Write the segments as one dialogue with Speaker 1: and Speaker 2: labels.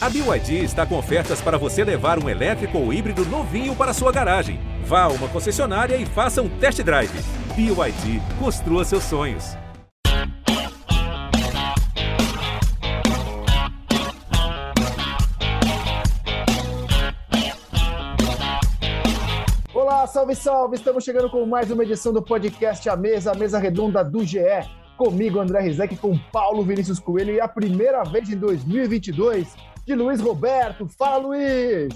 Speaker 1: A BYD está com ofertas para você levar um elétrico ou híbrido novinho para sua garagem. Vá a uma concessionária e faça um test drive. BYD, construa seus sonhos.
Speaker 2: Olá, salve, salve! Estamos chegando com mais uma edição do podcast A Mesa, a mesa redonda do GE. Comigo, André Rizek, com Paulo Vinícius Coelho e a primeira vez em 2022 de Luiz Roberto. Fala, Luiz!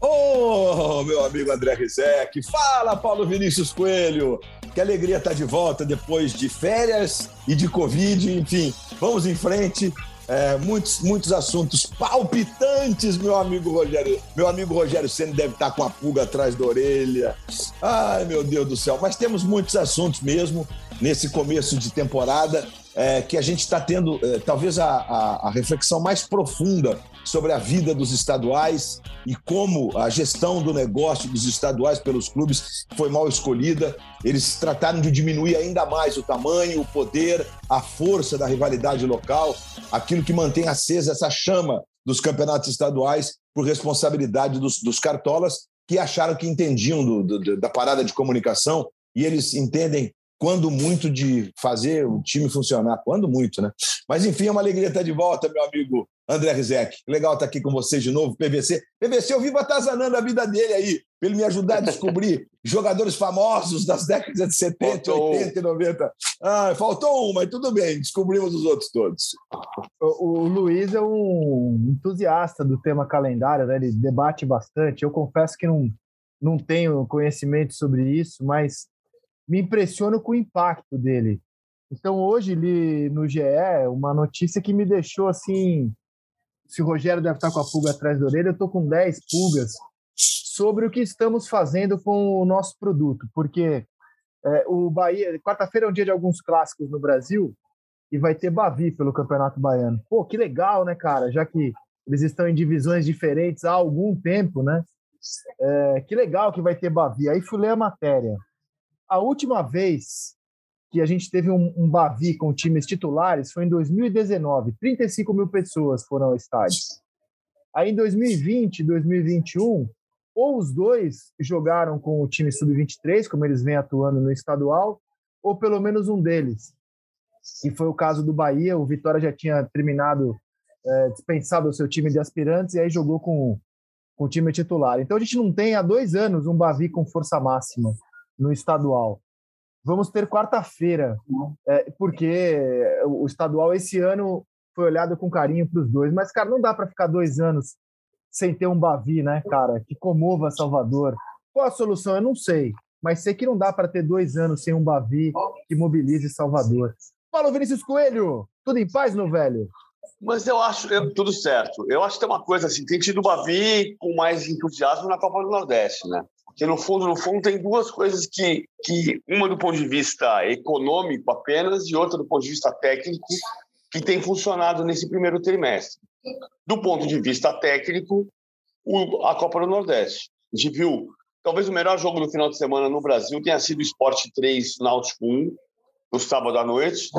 Speaker 3: Ô, oh, meu amigo André Rizek, fala, Paulo Vinícius Coelho. Que alegria estar de volta depois de férias e de Covid, enfim. Vamos em frente. É, muitos, muitos assuntos palpitantes, meu amigo Rogério. Meu amigo Rogério Senna deve estar com a pulga atrás da orelha. Ai, meu Deus do céu. Mas temos muitos assuntos mesmo nesse começo de temporada é, que a gente está tendo é, talvez a, a, a, reflexão mais profunda sobre a vida dos estaduais e como a gestão do negócio dos estaduais pelos clubes foi mal escolhida. Eles trataram de diminuir ainda mais o tamanho, o poder, a força da rivalidade local, aquilo que mantém acesa essa chama dos campeonatos estaduais por responsabilidade dos, dos cartolas que acharam que entendiam do, do, da parada de comunicação e eles entendem quando muito de fazer o time funcionar, quando muito, né? Mas enfim, é uma alegria estar de volta, meu amigo André Rizek. Legal estar aqui com vocês de novo, PVC. PVC, eu vivo atazanando a vida dele aí, para ele me ajudar a descobrir jogadores famosos das décadas de 70, faltou 80 e 90. Ah, faltou um, mas tudo bem, descobrimos os outros todos.
Speaker 2: O, o Luiz é um entusiasta do tema calendário, né? ele debate bastante. Eu confesso que não, não tenho conhecimento sobre isso, mas me impressiono com o impacto dele. Então, hoje, li no GE uma notícia que me deixou assim. Se o Rogério deve estar com a pulga atrás da orelha, eu estou com 10 pulgas sobre o que estamos fazendo com o nosso produto. Porque é, o Bahia. Quarta-feira é um dia de alguns clássicos no Brasil e vai ter Bavi pelo Campeonato Baiano. Pô, que legal, né, cara? Já que eles estão em divisões diferentes há algum tempo, né? É, que legal que vai ter Bavi. Aí fui ler a matéria. A última vez que a gente teve um, um Bavi com times titulares foi em 2019. 35 mil pessoas foram ao estádio. Aí em 2020, 2021, ou os dois jogaram com o time sub-23, como eles vêm atuando no estadual, ou pelo menos um deles. E foi o caso do Bahia. O Vitória já tinha terminado, é, dispensado o seu time de aspirantes e aí jogou com, com o time titular. Então a gente não tem há dois anos um Bavi com força máxima no estadual. Vamos ter quarta-feira, é, porque o estadual esse ano foi olhado com carinho para os dois, mas, cara, não dá para ficar dois anos sem ter um Bavi, né, cara, que comova Salvador. Qual a solução? Eu não sei, mas sei que não dá para ter dois anos sem um Bavi que mobilize Salvador. Paulo Vinícius Coelho, tudo em paz, meu velho?
Speaker 4: Mas eu acho é, tudo certo. Eu acho que tem uma coisa assim, tem tido o Bavi com mais entusiasmo na Copa do Nordeste, né? Que no fundo, no fundo, tem duas coisas que, que uma do ponto de vista econômico apenas e outra do ponto de vista técnico, que tem funcionado nesse primeiro trimestre. Do ponto de vista técnico, a Copa do Nordeste. A gente viu, talvez o melhor jogo do final de semana no Brasil tenha sido o Sport 3 Náutico 1, no sábado à noite,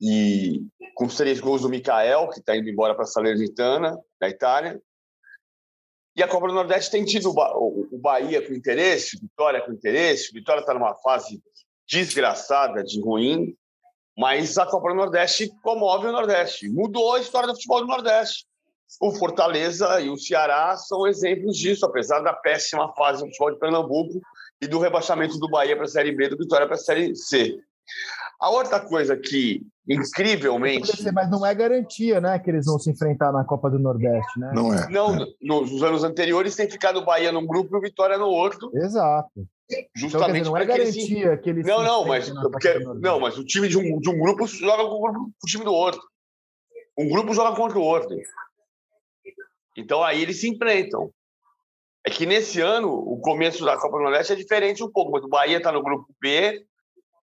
Speaker 4: e com os três gols do Mikael, que está indo embora para a Salernitana, da Itália, e a Copa do Nordeste tem tido o Bahia com interesse, Vitória com interesse. Vitória está numa fase desgraçada de ruim, mas a Copa do Nordeste comove o Nordeste. Mudou a história do futebol do Nordeste. O Fortaleza e o Ceará são exemplos disso, apesar da péssima fase do futebol de Pernambuco e do rebaixamento do Bahia para a Série B, do Vitória para a Série C. A outra coisa que, incrivelmente.
Speaker 2: Mas não é garantia, né, que eles vão se enfrentar na Copa do Nordeste, né?
Speaker 4: Não é. Não, é. nos anos anteriores tem ficado o Bahia num grupo e o Vitória no outro.
Speaker 2: Exato.
Speaker 4: Justamente
Speaker 2: então, dizer, não é garantia que, que eles.
Speaker 4: Não, não, mas, porque, não, mas o time de um, de um grupo joga com o, grupo, com o time do outro. Um grupo joga contra o outro. Então aí eles se enfrentam. É que nesse ano, o começo da Copa do Nordeste é diferente um pouco, mas o Bahia está no grupo B,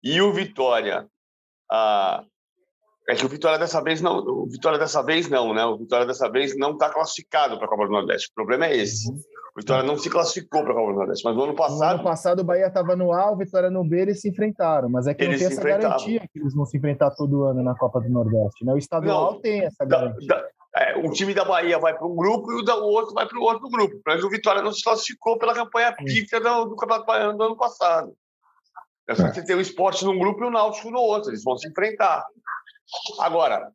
Speaker 4: e o Vitória, ah, é que o Vitória dessa vez não, o Vitória dessa vez não, né? O Vitória dessa vez não está classificado para a Copa do Nordeste. O problema é esse. O Vitória não se classificou para a Copa do Nordeste, mas no ano passado. No
Speaker 2: ano passado o Bahia estava no A, o Vitória no B, eles se enfrentaram. Mas é que não tem essa garantia que eles vão se enfrentar todo ano na Copa do Nordeste, né? O estadual não, tem essa garantia. Da, da,
Speaker 4: é, um time da Bahia vai para um grupo e o, da, o outro vai para o outro grupo. Mas o Vitória não se classificou pela campanha pífia do, do Campeonato Baiano do ano passado. É só você ter o esporte num grupo e o Náutico no outro. Eles vão se enfrentar. Agora,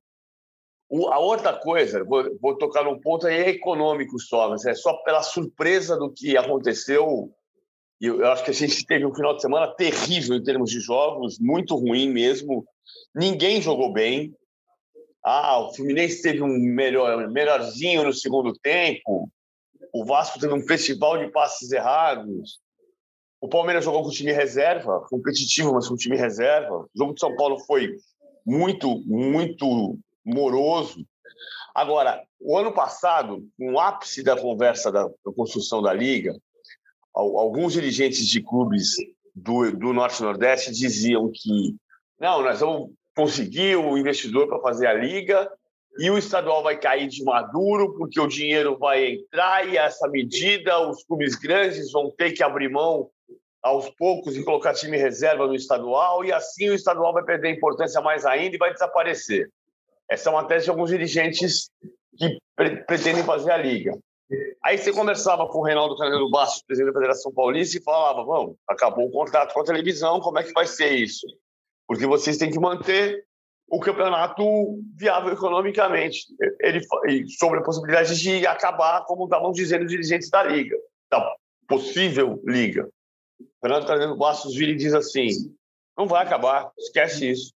Speaker 4: o, a outra coisa, vou, vou, tocar num ponto aí econômico só, mas é só pela surpresa do que aconteceu. Eu, eu acho que a gente teve um final de semana terrível em termos de jogos, muito ruim mesmo. Ninguém jogou bem. Ah, o Fluminense teve um melhor, melhorzinho no segundo tempo. O Vasco teve um festival de passes errados. O Palmeiras jogou com o time reserva, competitivo, mas com o time reserva. O jogo de São Paulo foi muito, muito moroso. Agora, o ano passado, no ápice da conversa da, da construção da Liga, alguns dirigentes de clubes do, do Norte Nordeste diziam que não, nós vamos conseguir o investidor para fazer a liga e o estadual vai cair de maduro porque o dinheiro vai entrar e essa medida os clubes grandes vão ter que abrir mão aos poucos e colocar time reserva no estadual e assim o estadual vai perder importância mais ainda e vai desaparecer. Essa é uma tese de alguns dirigentes que pre pretendem fazer a liga. Aí você conversava com o Reinaldo Carneiro Bastos, presidente da Federação Paulista, e falava: vamos, acabou o contrato com a televisão, como é que vai ser isso? porque vocês têm que manter o campeonato viável economicamente. Ele sobre a possibilidade de acabar, como estavam dizendo os dirigentes da liga, da possível liga. Fernando Carneiro Bastos vira e diz assim: não vai acabar, esquece isso.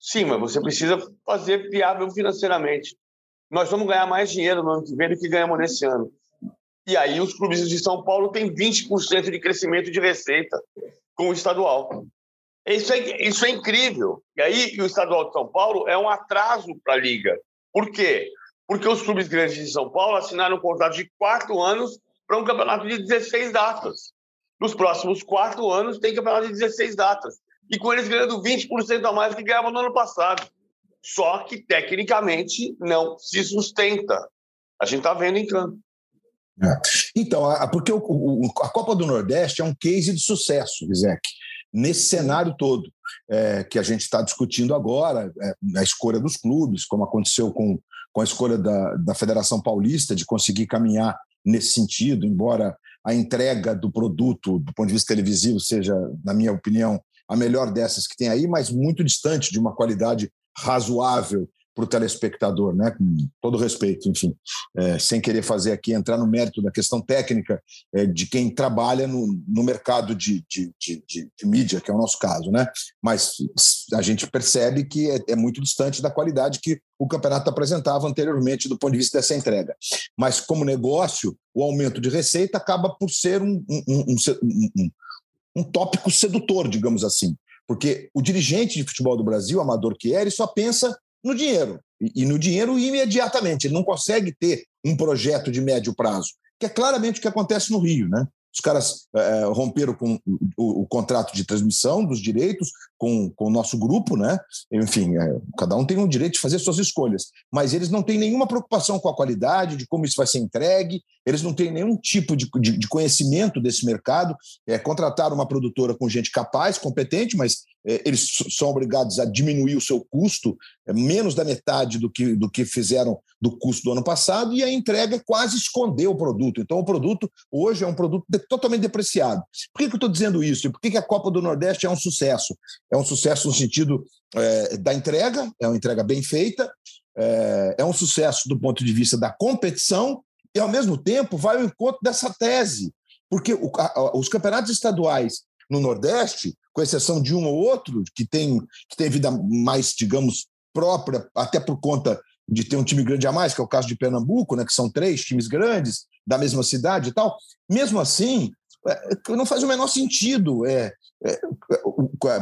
Speaker 4: Sim, mas você precisa fazer viável financeiramente. Nós vamos ganhar mais dinheiro no ano que vem do que ganhamos nesse ano. E aí os clubes de São Paulo têm 20% de crescimento de receita com o estadual. Isso é, isso é incrível. E aí, o estadual de São Paulo é um atraso para a Liga. Por quê? Porque os clubes grandes de São Paulo assinaram um contrato de quatro anos para um campeonato de 16 datas. Nos próximos quatro anos, tem campeonato de 16 datas. E com eles ganhando 20% a mais que ganhavam no ano passado. Só que, tecnicamente, não se sustenta. A gente está vendo em campo.
Speaker 3: É. Então, porque a Copa do Nordeste é um case de sucesso, Isaac nesse cenário todo é, que a gente está discutindo agora, é, a escolha dos clubes, como aconteceu com, com a escolha da, da Federação Paulista de conseguir caminhar nesse sentido, embora a entrega do produto, do ponto de vista televisivo, seja, na minha opinião, a melhor dessas que tem aí, mas muito distante de uma qualidade razoável para o telespectador, né? com todo respeito, enfim, é, sem querer fazer aqui, entrar no mérito da questão técnica é, de quem trabalha no, no mercado de, de, de, de, mídia, que é o nosso caso, né? mas a gente percebe que é, é muito distante da qualidade que o campeonato apresentava anteriormente do ponto de vista dessa entrega. Mas, como negócio, o aumento de receita acaba por ser um, um, um, um, um tópico sedutor, digamos assim porque o dirigente de futebol do Brasil, amador que é, ele só pensa no dinheiro. E, no dinheiro imediatamente. Ele não consegue ter um projeto de médio prazo, que é claramente o que acontece no Rio. Né? Os caras é, romperam com o, o, contrato de transmissão dos direitos com, com o nosso grupo, né? Enfim, é, cada um tem o direito de fazer suas escolhas, mas eles não têm nenhuma preocupação com a qualidade, de como isso vai ser entregue, eles não têm nenhum tipo de, de, de conhecimento desse mercado. É, contrataram uma produtora com gente capaz, competente, mas eles são obrigados a diminuir o seu custo, é, menos da metade do que, do que fizeram do custo do ano passado, e a entrega é quase esconder o produto. Então, o produto hoje é um produto de, totalmente depreciado. Por que, que eu estou dizendo isso? E por que, que a Copa do Nordeste é um sucesso? É um sucesso no sentido é, da entrega, é uma entrega bem feita, é, é um sucesso do ponto de vista da competição, e, ao mesmo tempo, vai ao encontro dessa tese, porque o, a, os campeonatos estaduais no Nordeste, com exceção de um ou outro, que tem, que tem vida mais, digamos, própria, até por conta de ter um time grande a mais, que é o caso de Pernambuco, né, que são três times grandes da mesma cidade e tal. Mesmo assim, é, não faz o menor sentido. É, é,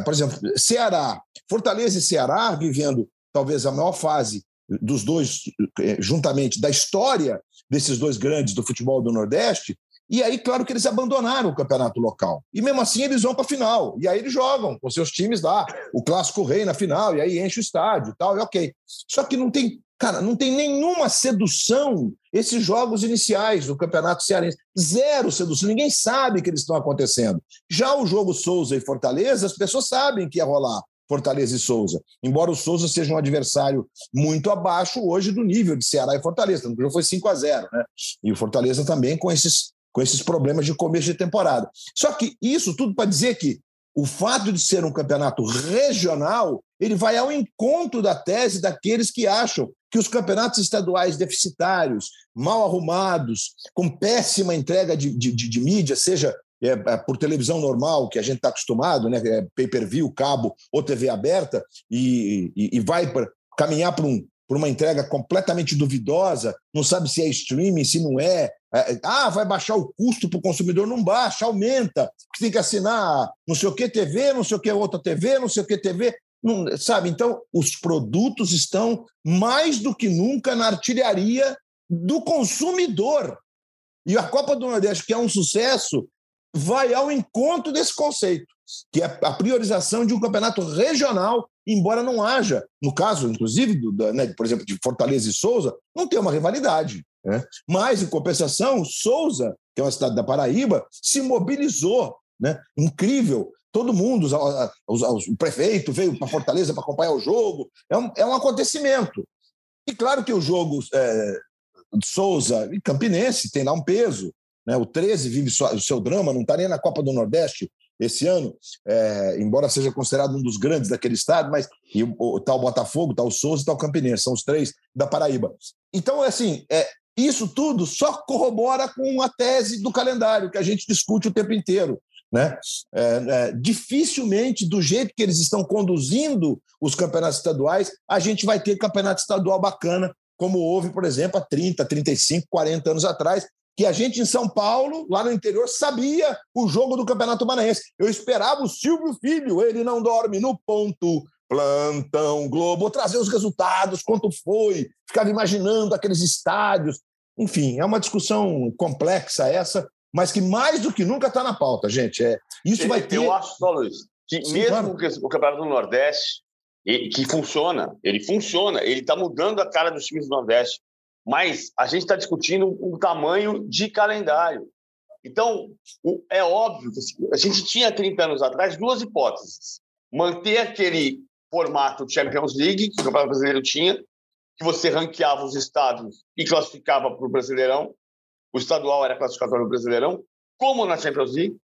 Speaker 3: por exemplo, Ceará, Fortaleza e Ceará vivendo talvez a maior fase dos dois, é, juntamente, da história desses dois grandes do futebol do Nordeste, e aí, claro que eles abandonaram o campeonato local. E mesmo assim eles vão para a final. E aí eles jogam com seus times lá, o clássico rei na final, e aí enche o estádio e tal, e ok. Só que não tem, cara, não tem nenhuma sedução esses jogos iniciais do Campeonato Cearense. Zero sedução. Ninguém sabe que eles estão acontecendo. Já o jogo Souza e Fortaleza, as pessoas sabem que ia rolar. Fortaleza e Souza. Embora o Souza seja um adversário muito abaixo hoje do nível de Ceará e Fortaleza. No jogo foi 5 a 0 né? E o Fortaleza também com esses, com esses problemas de começo de temporada. Só que isso tudo para dizer que o fato de ser um campeonato regional, ele vai ao encontro da tese daqueles que acham que os campeonatos estaduais deficitários, mal arrumados, com péssima entrega de, de, de, de mídia, seja é, é, por televisão normal, que a gente está acostumado, né, é pay-per-view, cabo ou TV aberta, e, e, e vai pra, caminhar para um, por uma entrega completamente duvidosa, não sabe se é streaming, se não é. É ah, vai baixar o custo para o consumidor? Não baixa, aumenta. Você tem que assinar não sei o que TV, não sei o que outra TV, não sei o que TV. Não, sabe? Então, os produtos estão mais do que nunca na artilharia do consumidor. E a Copa do Nordeste, que é um sucesso, vai ao encontro desse conceito, que é a priorização de um campeonato regional, embora não haja, no caso, inclusive, do, né, por exemplo, de Fortaleza e Souza, não tem uma rivalidade. Né? Mas, em compensação, Souza, que é uma cidade da Paraíba, se mobilizou. Né? Incrível. Todo mundo, os, o prefeito veio para Fortaleza para acompanhar o jogo. É um, é um acontecimento. E claro que o jogo é, Souza e Campinense tem lá um peso. Né? O 13 vive o seu drama, não está nem na Copa do Nordeste esse ano, é, embora seja considerado um dos grandes daquele estado, mas e o, o, tá Botafogo, está o Souza e está o Campinense, são os três da Paraíba. Então, assim, é, isso tudo só corrobora com a tese do calendário que a gente discute o tempo inteiro. Né? É, é, dificilmente, do jeito que eles estão conduzindo os campeonatos estaduais, a gente vai ter campeonato estadual bacana, como houve, por exemplo, há 30, 35, 40 anos atrás, que a gente em São Paulo, lá no interior, sabia o jogo do Campeonato Maranhense. Eu esperava o Silvio Filho, ele não dorme no ponto. Plantão Globo, trazer os resultados, quanto foi, ficava imaginando aqueles estádios. Enfim, é uma discussão complexa essa, mas que mais do que nunca está na pauta, gente. É, isso vai ter.
Speaker 4: Eu acho só, Luiz, que Sim, mesmo claro. o Campeonato do Nordeste, que funciona, ele funciona, ele está mudando a cara dos times do Nordeste mas a gente está discutindo o tamanho de calendário. Então, é óbvio que a gente tinha 30 anos atrás duas hipóteses. Manter aquele formato Champions League, que o Campeonato Brasileiro tinha, que você ranqueava os estados e classificava para o Brasileirão. O estadual era classificatório do Brasileirão, como na Champions League.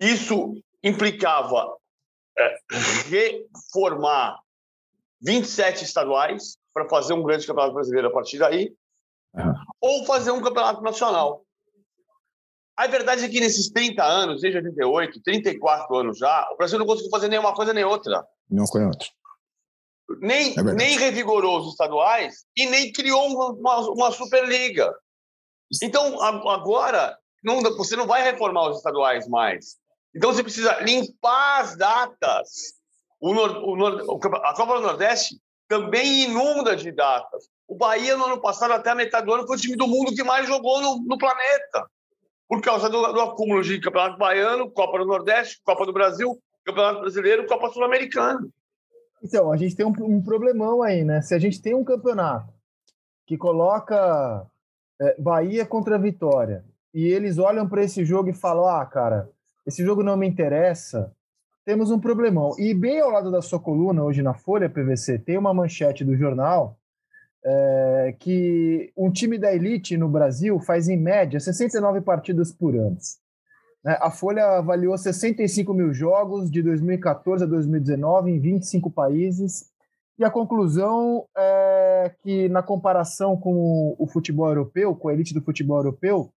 Speaker 4: Isso implicava é, reformar 27 estaduais, para fazer um grande campeonato brasileiro a partir daí, uhum. ou fazer um campeonato nacional. A verdade é que nesses 30 anos, desde 88, 34 anos já, o Brasil não conseguiu fazer nenhuma coisa nem outra.
Speaker 3: Não outra.
Speaker 4: Nem, é nem revigorou os estaduais e nem criou uma, uma Superliga. Então, agora, não, você não vai reformar os estaduais mais. Então, você precisa limpar as datas. O, o, a Copa do Nordeste também inunda de datas. O Bahia, no ano passado, até a metade do ano, foi o time do mundo que mais jogou no, no planeta. Por causa do, do, acúmulo de Campeonato Baiano, Copa do Nordeste, Copa do Brasil, Campeonato Brasileiro, Copa Sul-Americana.
Speaker 2: Então, a gente tem um, um, problemão aí, né? Se a gente tem um campeonato que coloca é, Bahia contra Vitória e eles olham para esse jogo e falam: ah, cara, esse jogo não me interessa, temos um problemão. E bem ao lado da sua coluna, hoje na Folha PVC, tem uma manchete do jornal é, que um time da elite no Brasil faz, em média, 69 partidas por ano. É, a Folha avaliou 65 mil jogos de 2014 a 2019 em 25 países. E a conclusão é que, na comparação com o futebol europeu, com a elite do futebol europeu,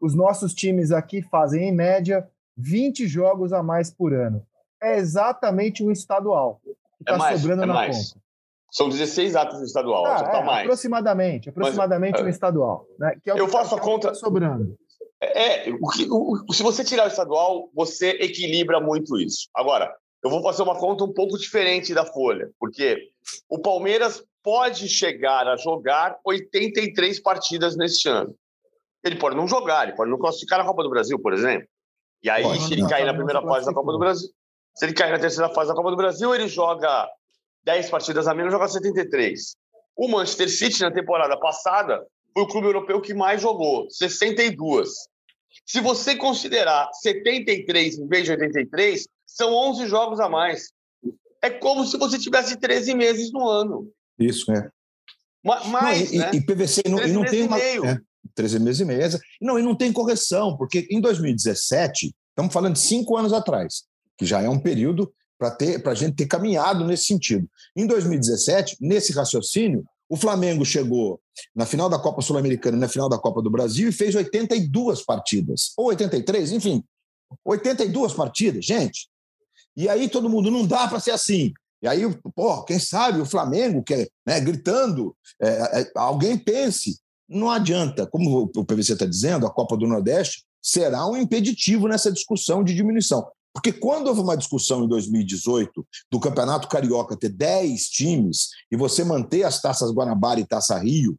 Speaker 2: os nossos times aqui fazem, em média, 20 jogos a mais por ano é exatamente um estadual.
Speaker 4: Que é mais, sobrando é na mais. conta. São 16 atos no estadual, ah, tá
Speaker 2: é, mais. Aproximadamente, aproximadamente Mas, um é. estadual. Né?
Speaker 4: Que é eu faço
Speaker 2: a
Speaker 4: tá conta.
Speaker 2: Tá sobrando.
Speaker 4: É, o que, o, se você tirar o estadual, você equilibra muito isso. Agora, eu vou fazer uma conta um pouco diferente da Folha, porque o Palmeiras pode chegar a jogar 83 partidas neste ano. Ele pode não jogar, ele pode não classificar na Copa do Brasil, por exemplo. E aí, pode, se ele não, cair na primeira fase da Copa do Brasil, se ele cai na terceira fase da Copa do Brasil, ele joga 10 partidas a menos, joga 73. O Manchester City, na temporada passada, foi o clube europeu que mais jogou, 62. Se você considerar 73 em vez de 83, são 11 jogos a mais. é como se você tivesse 13 meses no ano.
Speaker 3: Isso, é.
Speaker 4: Mais, não, e,
Speaker 3: né? e, PVC não, e não tem uma. É, 13 meses e meio. Não, e não tem correção, porque em 2017, estamos falando de cinco anos atrás, que já é um período para a gente ter caminhado nesse sentido. Em 2017, nesse raciocínio, o Flamengo chegou na final da Copa Sul-Americana e na final da Copa do Brasil e fez 82 partidas, ou 83, enfim, 82 partidas, gente. E aí todo mundo, não dá para ser assim. E aí, pô, quem sabe o Flamengo, que é, né, gritando, é, é, alguém pense. Não adianta, como o PVC está dizendo, a Copa do Nordeste será um impeditivo nessa discussão de diminuição. Porque quando houve uma discussão em 2018 do Campeonato Carioca ter 10 times e você manter as taças Guanabara e Taça Rio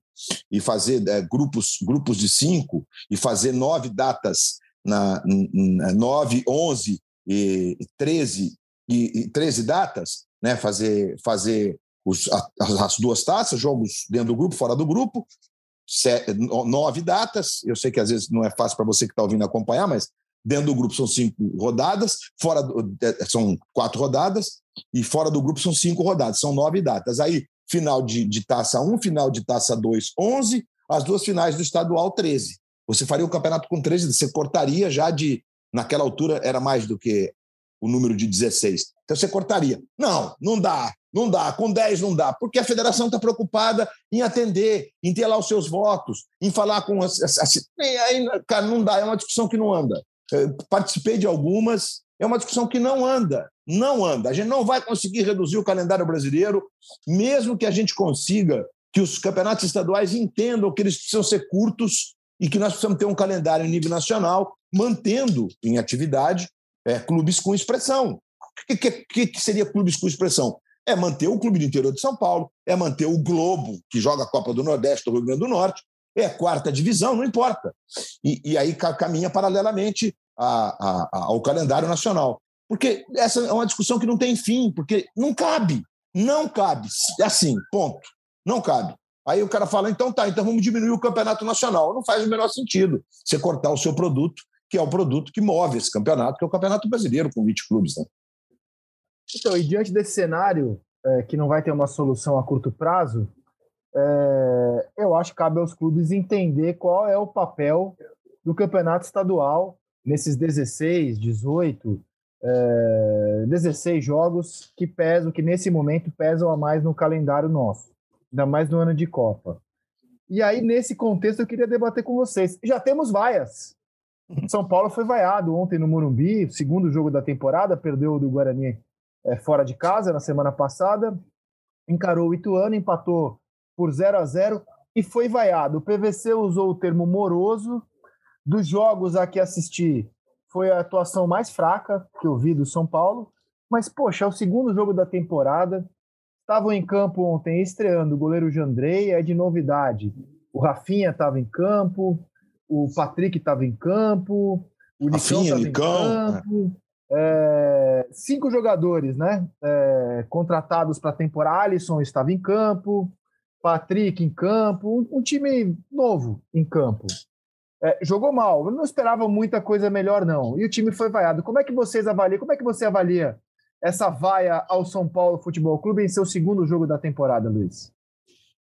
Speaker 3: e fazer é, grupos, grupos de cinco e fazer nove datas na, na 9, 11 e 13 e, e 13 datas, né, fazer fazer os, as, as duas taças, jogos dentro do grupo, fora do grupo, sete, nove datas. Eu sei que às vezes não é fácil para você que está ouvindo acompanhar, mas Dentro do grupo são cinco rodadas, fora do, são quatro rodadas, e fora do grupo são cinco rodadas, são nove datas. Aí, final de, de taça 1, final de taça 2, 11, as duas finais do estadual, 13. Você faria o campeonato com 13, você cortaria já de. Naquela altura era mais do que o número de 16. Então você cortaria. Não, não dá, não dá. Com 10 não dá, porque a federação está preocupada em atender, em ter lá os seus votos, em falar com. As, as, as, aí, cara, não dá, é uma discussão que não anda participei de algumas. É uma discussão que não anda, não anda. A gente não vai conseguir reduzir o calendário brasileiro, mesmo que a gente consiga que os campeonatos estaduais entendam que eles precisam ser curtos e que nós precisamos ter um calendário em nível nacional, mantendo em atividade é, clubes com expressão. O que, que, que seria clubes com expressão? É manter o clube do interior de São Paulo, é manter o Globo, que joga a Copa do Nordeste do Rio Grande do Norte, é quarta divisão, não importa. E, e aí caminha paralelamente a, a, ao calendário nacional. Porque essa é uma discussão que não tem fim, porque não cabe. Não cabe. É assim, ponto. Não cabe. Aí o cara fala, então tá, então vamos diminuir o campeonato nacional. Não faz o menor sentido você cortar o seu produto, que é o produto que move esse campeonato, que é o campeonato brasileiro, com 20 clubes. Né?
Speaker 2: Então, e diante desse cenário, é, que não vai ter uma solução a curto prazo, é, eu acho que cabe aos clubes entender qual é o papel do campeonato estadual nesses 16, 18, é, 16 jogos que pesam, que nesse momento pesam a mais no calendário nosso, ainda mais no ano de Copa. E aí, nesse contexto, eu queria debater com vocês. Já temos vaias. São Paulo foi vaiado ontem no Morumbi, segundo jogo da temporada, perdeu do Guarani é, fora de casa na semana passada, encarou o Ituano, empatou por 0 a 0 e foi vaiado. O PVC usou o termo moroso. Dos jogos a que assisti, foi a atuação mais fraca que eu vi do São Paulo. Mas, poxa, é o segundo jogo da temporada. Estavam em campo ontem estreando o goleiro Jandrei, é de novidade. O Rafinha estava em campo, o Patrick estava em campo, o Nicão estava em campo. É, cinco jogadores né, é, contratados para a temporada. Alisson estava em campo, Patrick em campo, um, um time novo em campo. É, jogou mal, eu não esperava muita coisa melhor, não. E o time foi vaiado. Como é que vocês avaliam? Como é que você avalia essa vaia ao São Paulo Futebol Clube em seu segundo jogo da temporada, Luiz?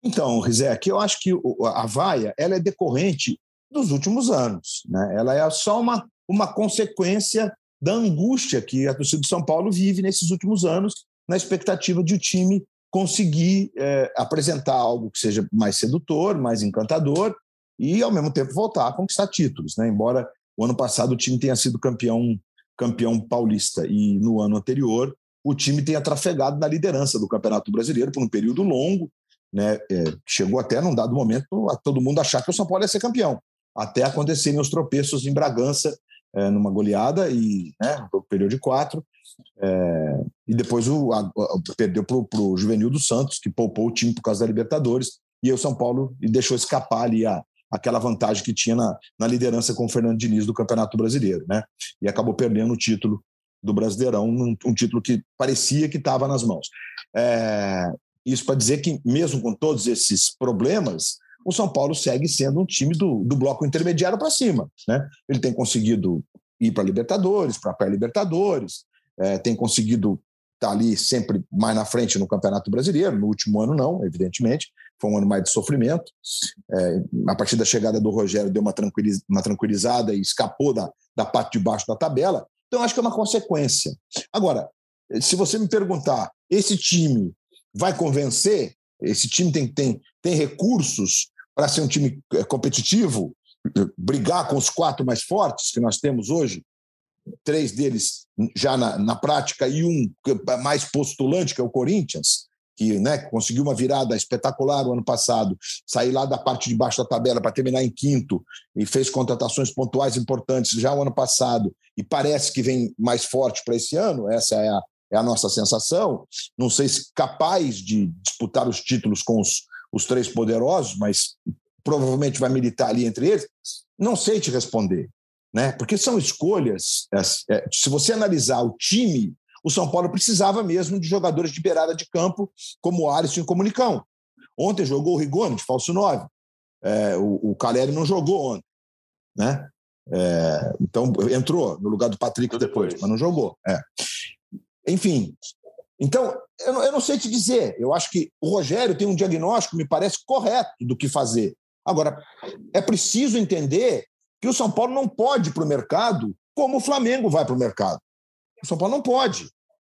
Speaker 3: Então, Rizek, eu acho que a vaia ela é decorrente dos últimos anos. Né? Ela é só uma, uma consequência da angústia que a torcida do São Paulo vive nesses últimos anos, na expectativa de o time conseguir é, apresentar algo que seja mais sedutor, mais encantador e, ao mesmo tempo, voltar a conquistar títulos. Né? Embora o ano passado o time tenha sido campeão, campeão paulista e no ano anterior o time tenha trafegado na liderança do Campeonato Brasileiro por um período longo, né? É, chegou até, num dado momento, a todo mundo achar que o São Paulo ia ser campeão, até acontecerem os tropeços em Bragança, é, numa goleada, e né, período de quatro, é, e depois o, a, a, perdeu para o Juvenil dos Santos, que poupou o time por causa da Libertadores, e aí o São Paulo deixou escapar ali a, aquela vantagem que tinha na, na liderança com o Fernando Diniz do Campeonato Brasileiro, né? E acabou perdendo o título do Brasileirão, um, um título que parecia que estava nas mãos. É, isso para dizer que, mesmo com todos esses problemas, o São Paulo segue sendo um time do, do bloco intermediário para cima. Né? Ele tem conseguido ir para Libertadores, para pré-Libertadores, é, tem conseguido está ali sempre mais na frente no Campeonato Brasileiro, no último ano não, evidentemente, foi um ano mais de sofrimento. É, a partir da chegada do Rogério deu uma, tranquiliz uma tranquilizada e escapou da, da parte de baixo da tabela. Então, acho que é uma consequência. Agora, se você me perguntar, esse time vai convencer? Esse time tem, tem, tem recursos para ser um time é, competitivo, brigar com os quatro mais fortes que nós temos hoje? Três deles já na, na prática e um mais postulante, que é o Corinthians que né, conseguiu uma virada espetacular o ano passado, sair lá da parte de baixo da tabela para terminar em quinto e fez contratações pontuais importantes já o ano passado e parece que vem mais forte para esse ano, essa é a, é a nossa sensação. Não sei se capaz de disputar os títulos com os, os três poderosos, mas provavelmente vai militar ali entre eles. Não sei te responder, né? porque são escolhas. É, se você analisar o time o São Paulo precisava mesmo de jogadores de beirada de campo, como o Alisson e o Comunicão. Ontem jogou o Rigoni, de falso 9. É, o, o Caleri não jogou ontem. Né? É, então, entrou no lugar do Patrick depois, mas não jogou. É. Enfim, então, eu não, eu não sei te dizer. Eu acho que o Rogério tem um diagnóstico, me parece, correto do que fazer. Agora, é preciso entender que o São Paulo não pode ir para o mercado como o Flamengo vai para o mercado. O São Paulo não pode.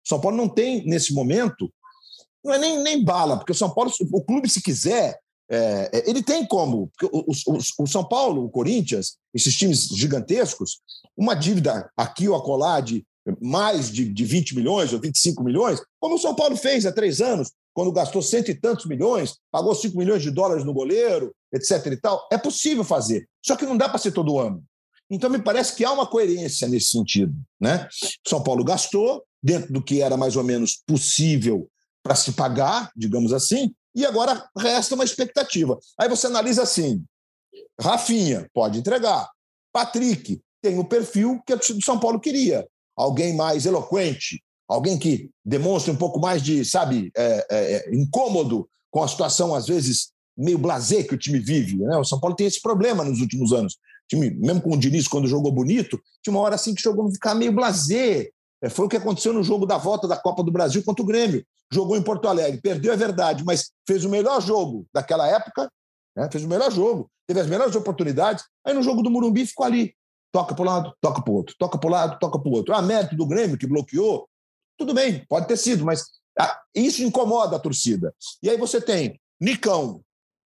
Speaker 3: São Paulo não tem, nesse momento, não é nem, nem bala, porque o São Paulo, o clube, se quiser, é, é ele tem como. O, o, o, São Paulo, o Corinthians, esses times gigantescos, uma dívida aqui ou acolá de mais de, de 20 milhões ou 25 milhões, como o São Paulo fez há três anos, quando gastou cento e tantos milhões, pagou 5 milhões de dólares no goleiro, etc. e tal. É possível fazer. Só que não dá para ser todo ano. Então, me parece que há uma coerência nesse sentido. Né? São Paulo gastou, dentro do que era mais ou menos possível para se pagar, digamos assim, e agora resta uma expectativa. Aí você analisa assim: Rafinha pode entregar, Patrick tem o perfil que o São Paulo queria, alguém mais eloquente, alguém que demonstre um pouco mais de, sabe, é, é, é incômodo com a situação às vezes meio blasé que o time vive. Né? O São Paulo tem esse problema nos últimos anos. O time, mesmo com o Diniz, quando jogou bonito, tinha uma hora assim que jogou ficar meio blasé, é, foi o que aconteceu no jogo da volta da Copa do Brasil contra o Grêmio. Jogou em Porto Alegre, perdeu, é verdade, mas fez o melhor jogo daquela época, né? fez o melhor jogo, teve as melhores oportunidades. Aí no jogo do Murumbi ficou ali. Toca para o lado, toca para o outro, toca para o lado, toca para o outro. Ah, mérito do Grêmio que bloqueou. Tudo bem, pode ter sido, mas ah, isso incomoda a torcida. E aí você tem Nicão.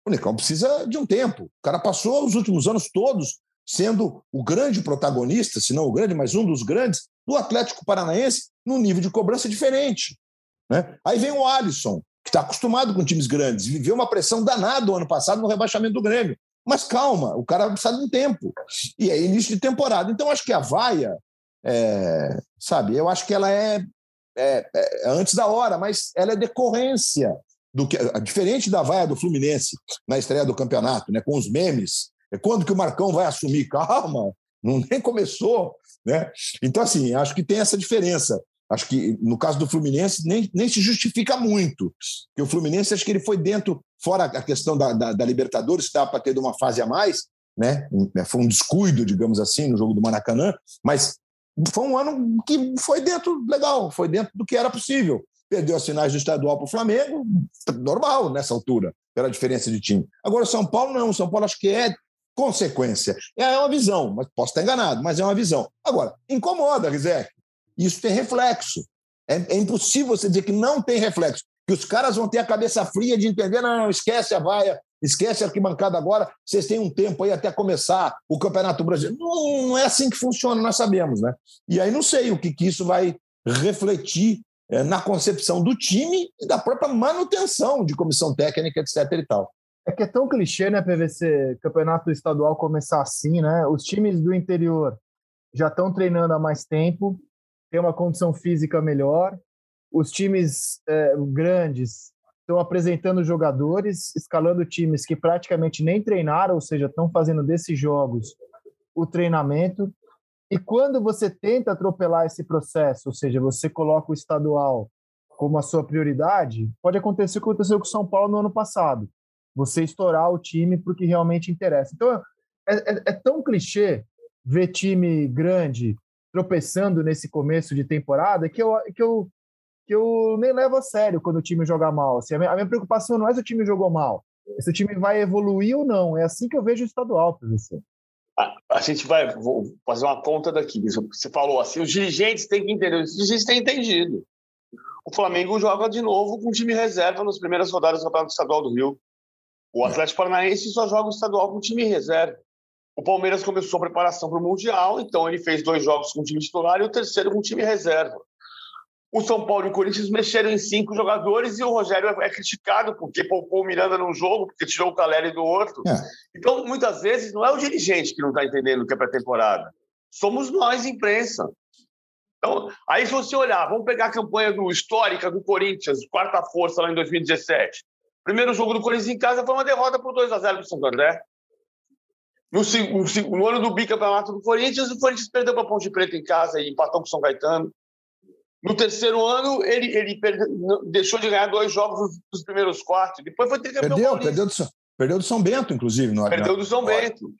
Speaker 3: O Nicão precisa de um tempo. O cara passou os últimos anos todos sendo o grande protagonista, se não o grande, mas um dos grandes, do Atlético Paranaense num nível de cobrança diferente. Né? Aí vem o Alisson, que está acostumado com times grandes, viveu uma pressão danada o ano passado no rebaixamento do Grêmio. Mas calma, o cara precisa de um tempo. E é início de temporada. Então, acho que a vaia, é, sabe, eu acho que ela é, é, é, antes da hora, mas ela é decorrência do que. Diferente da vaia do Fluminense na estreia do campeonato, né, com os memes. É quando que o Marcão vai assumir? Calma, não nem começou. Né? Então, assim, acho que tem essa diferença. Acho que no caso do Fluminense nem, nem se justifica muito. Porque o Fluminense, acho que ele foi dentro, fora a questão da, da, da Libertadores, dava para ter uma fase a mais, né? Foi um descuido, digamos assim, no jogo do Maracanã, mas foi um ano que foi dentro legal, foi dentro do que era possível. Perdeu as finais do estadual para o Flamengo, normal nessa altura, pela diferença de time. Agora, São Paulo não, São Paulo acho que é consequência. É uma visão, mas posso estar enganado, mas é uma visão. Agora, incomoda, Rizek. Isso tem reflexo. É, é, impossível você dizer que não tem reflexo. Que os caras vão ter a cabeça fria de entender, não, não esquece a vaia, esquece a arquibancada agora, vocês têm um tempo aí até começar o Campeonato Brasileiro. Não, não é assim que funciona, nós sabemos, né? E aí não sei o que, que isso vai refletir é, na concepção do time e da própria manutenção de comissão técnica, etc. e tal.
Speaker 2: É que é tão clichê, né, PVC, campeonato estadual começar assim, né? Os times do interior já estão treinando há mais tempo, tem uma condição física melhor. Os times é, grandes estão apresentando jogadores, escalando times que praticamente nem treinaram, ou seja, estão fazendo desses jogos o treinamento. E quando você tenta atropelar esse processo, ou seja, você coloca o estadual como a sua prioridade, pode acontecer o que aconteceu com o São Paulo no ano passado você estourar o time porque realmente interessa. Então, é, é, é, tão clichê ver time grande tropeçando nesse começo de temporada que eu, que eu, que eu nem levo a sério quando o time joga mal. Assim, a, minha, a minha preocupação não é se o time jogou mal, é se o time vai evoluir ou não. É assim que eu vejo o estadual, professor.
Speaker 4: A, a gente vai fazer uma conta daqui. Você falou assim: os dirigentes têm que entender, os dirigentes têm entendido. O Flamengo joga de novo com time reserva nas primeiras rodadas do Campeonato Estadual do Rio. O Atlético Paranaense só joga o estadual com time reserva. O Palmeiras começou a preparação para o Mundial, então ele fez dois jogos com time titular e o terceiro com time reserva. O São Paulo e o Corinthians mexeram em cinco jogadores e o Rogério é criticado porque poupou o Miranda num jogo, porque tirou o Caleri do outro. É. Então, muitas vezes, não é o dirigente que não está entendendo o que é pré-temporada. Somos nós, imprensa. Então, aí se você olhar, vamos pegar a campanha do, histórica do Corinthians, quarta força lá em 2017. Primeiro jogo do Corinthians em casa foi uma derrota por 2 a 0 para o André. No, no, no, ano do bicampeonato do Corinthians, o Corinthians perdeu para a Ponte Preta em casa e empatou com o São Caetano. No terceiro ano, ele, ele perdeu, deixou de ganhar dois jogos nos primeiros quartos. Depois foi tricampeão
Speaker 3: perdeu, perdeu do, perdeu do São Bento, inclusive. No,
Speaker 4: perdeu do São Bento.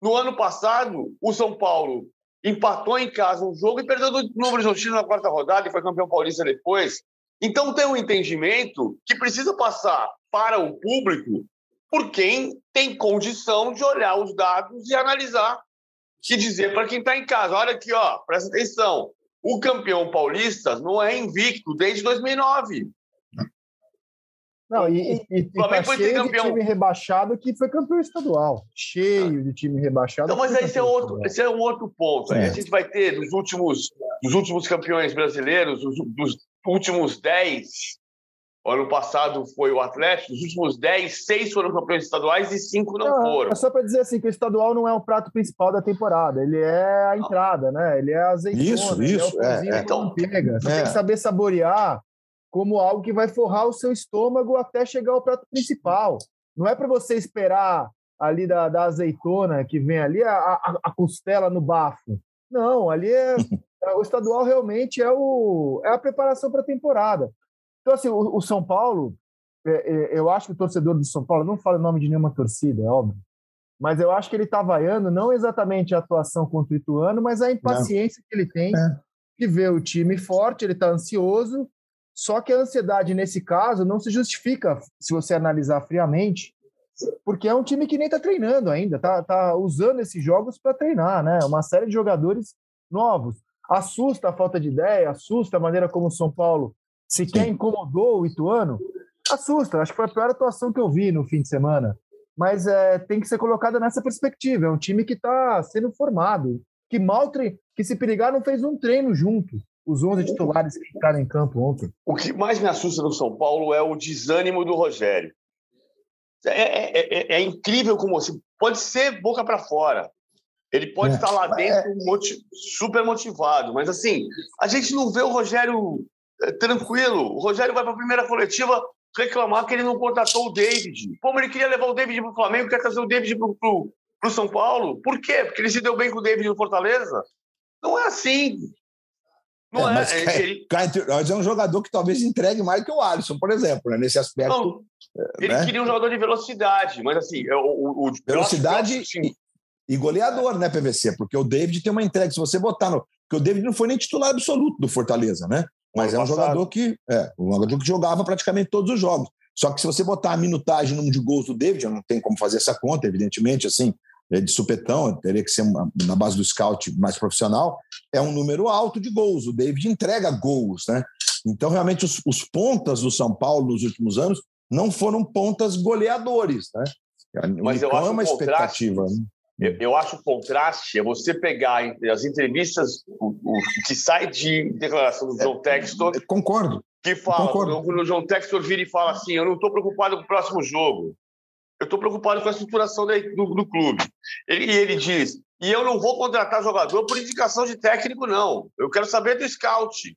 Speaker 4: No ano passado, o São Paulo empatou em casa um jogo e perdeu do Novo Horizontino na quarta rodada e foi campeão paulista depois. Então tem um entendimento que precisa passar para o público por quem tem condição de olhar os dados e analisar e dizer para quem está em casa, olha aqui, ó, presta atenção, o campeão paulista não é invicto desde 2009.
Speaker 2: Não, e, e, e tá cheio campeão... de time rebaixado que foi campeão estadual. Cheio de time rebaixado.
Speaker 4: Não, mas esse é, outro, esse é um outro ponto. É. A gente vai ter dos últimos, dos últimos campeões brasileiros, dos, dos últimos 10, ano passado foi o Atlético, dos últimos 10, 6 foram campeões estaduais e 5 não, não, foram. É
Speaker 2: só para dizer assim que o estadual não é o prato principal da temporada, ele é a entrada, né? Ele é a azeitona,
Speaker 3: isso, isso,
Speaker 2: é, é, é. Então, manteiga. Você é. tem que saber saborear como algo que vai forrar o seu estômago até chegar ao prato principal. Não é para você esperar ali da, da azeitona que vem ali a, a, a costela no bafo. Não, ali é o estadual realmente é, o, é a preparação para a temporada. Então, assim, o, o São Paulo, é, é, eu acho que o torcedor do São Paulo, não fala o nome de nenhuma torcida, é óbvio, mas eu acho que ele está vaiando não exatamente a atuação contra o Ituano, mas a impaciência não. que ele tem é. de ver o time forte, ele está ansioso, só que a ansiedade, nesse caso, não se justifica se você analisar friamente, porque é um time que nem está treinando ainda, está tá usando esses jogos para treinar, né? Uma série de jogadores novos. Assusta a falta de ideia, assusta a maneira como o São Paulo sequer Sim. incomodou o Ituano, assusta. Acho que foi a pior atuação que eu vi no fim de semana. Mas é, tem que ser colocada nessa perspectiva. É um time que está sendo formado, que mal tre... que se perigar não fez um treino junto. Os 11 titulares que ficaram em campo ontem.
Speaker 4: O que mais me assusta no São Paulo é o desânimo do Rogério. É, é, é, é incrível como assim, pode ser boca para fora. Ele pode é. estar lá dentro super motivado, mas assim, a gente não vê o Rogério é, tranquilo. O Rogério vai para a primeira coletiva reclamar que ele não contratou o David. Como ele queria levar o David para o Flamengo, quer trazer o David para o São Paulo. Por quê? Porque ele se deu bem com o David no Fortaleza? Não é assim.
Speaker 3: Não é. é, mas, é, ele... é um jogador que talvez entregue mais que o Alisson, por exemplo, né? nesse aspecto. Não,
Speaker 4: é, ele né? queria um jogador de velocidade, mas assim. É, o, o,
Speaker 3: velocidade e, e goleador, né, PVC? Porque o David tem uma entrega. Se você botar no. Porque o David não foi nem titular absoluto do Fortaleza, né? Mas é um jogador que é um jogador que jogava praticamente todos os jogos. Só que se você botar a minutagem, número de gols do David, eu não tenho como fazer essa conta, evidentemente, assim, é de supetão, teria que ser uma, na base do scout mais profissional, é um número alto de gols. O David entrega gols, né? Então, realmente, os, os pontas do São Paulo nos últimos anos não foram pontas goleadores, né?
Speaker 4: Mas eu acho é uma expectativa. Né? Eu, acho o contraste é você pegar as entrevistas, o, o que sai de declaração do João é, Textor.
Speaker 3: Concordo.
Speaker 4: Que fala, concordo. o João Textor vira e fala assim: eu não estou preocupado com o próximo jogo. Eu estou preocupado com a estruturação do, do clube. Ele, e ele diz: e eu não vou contratar jogador por indicação de técnico, não. Eu quero saber do scout.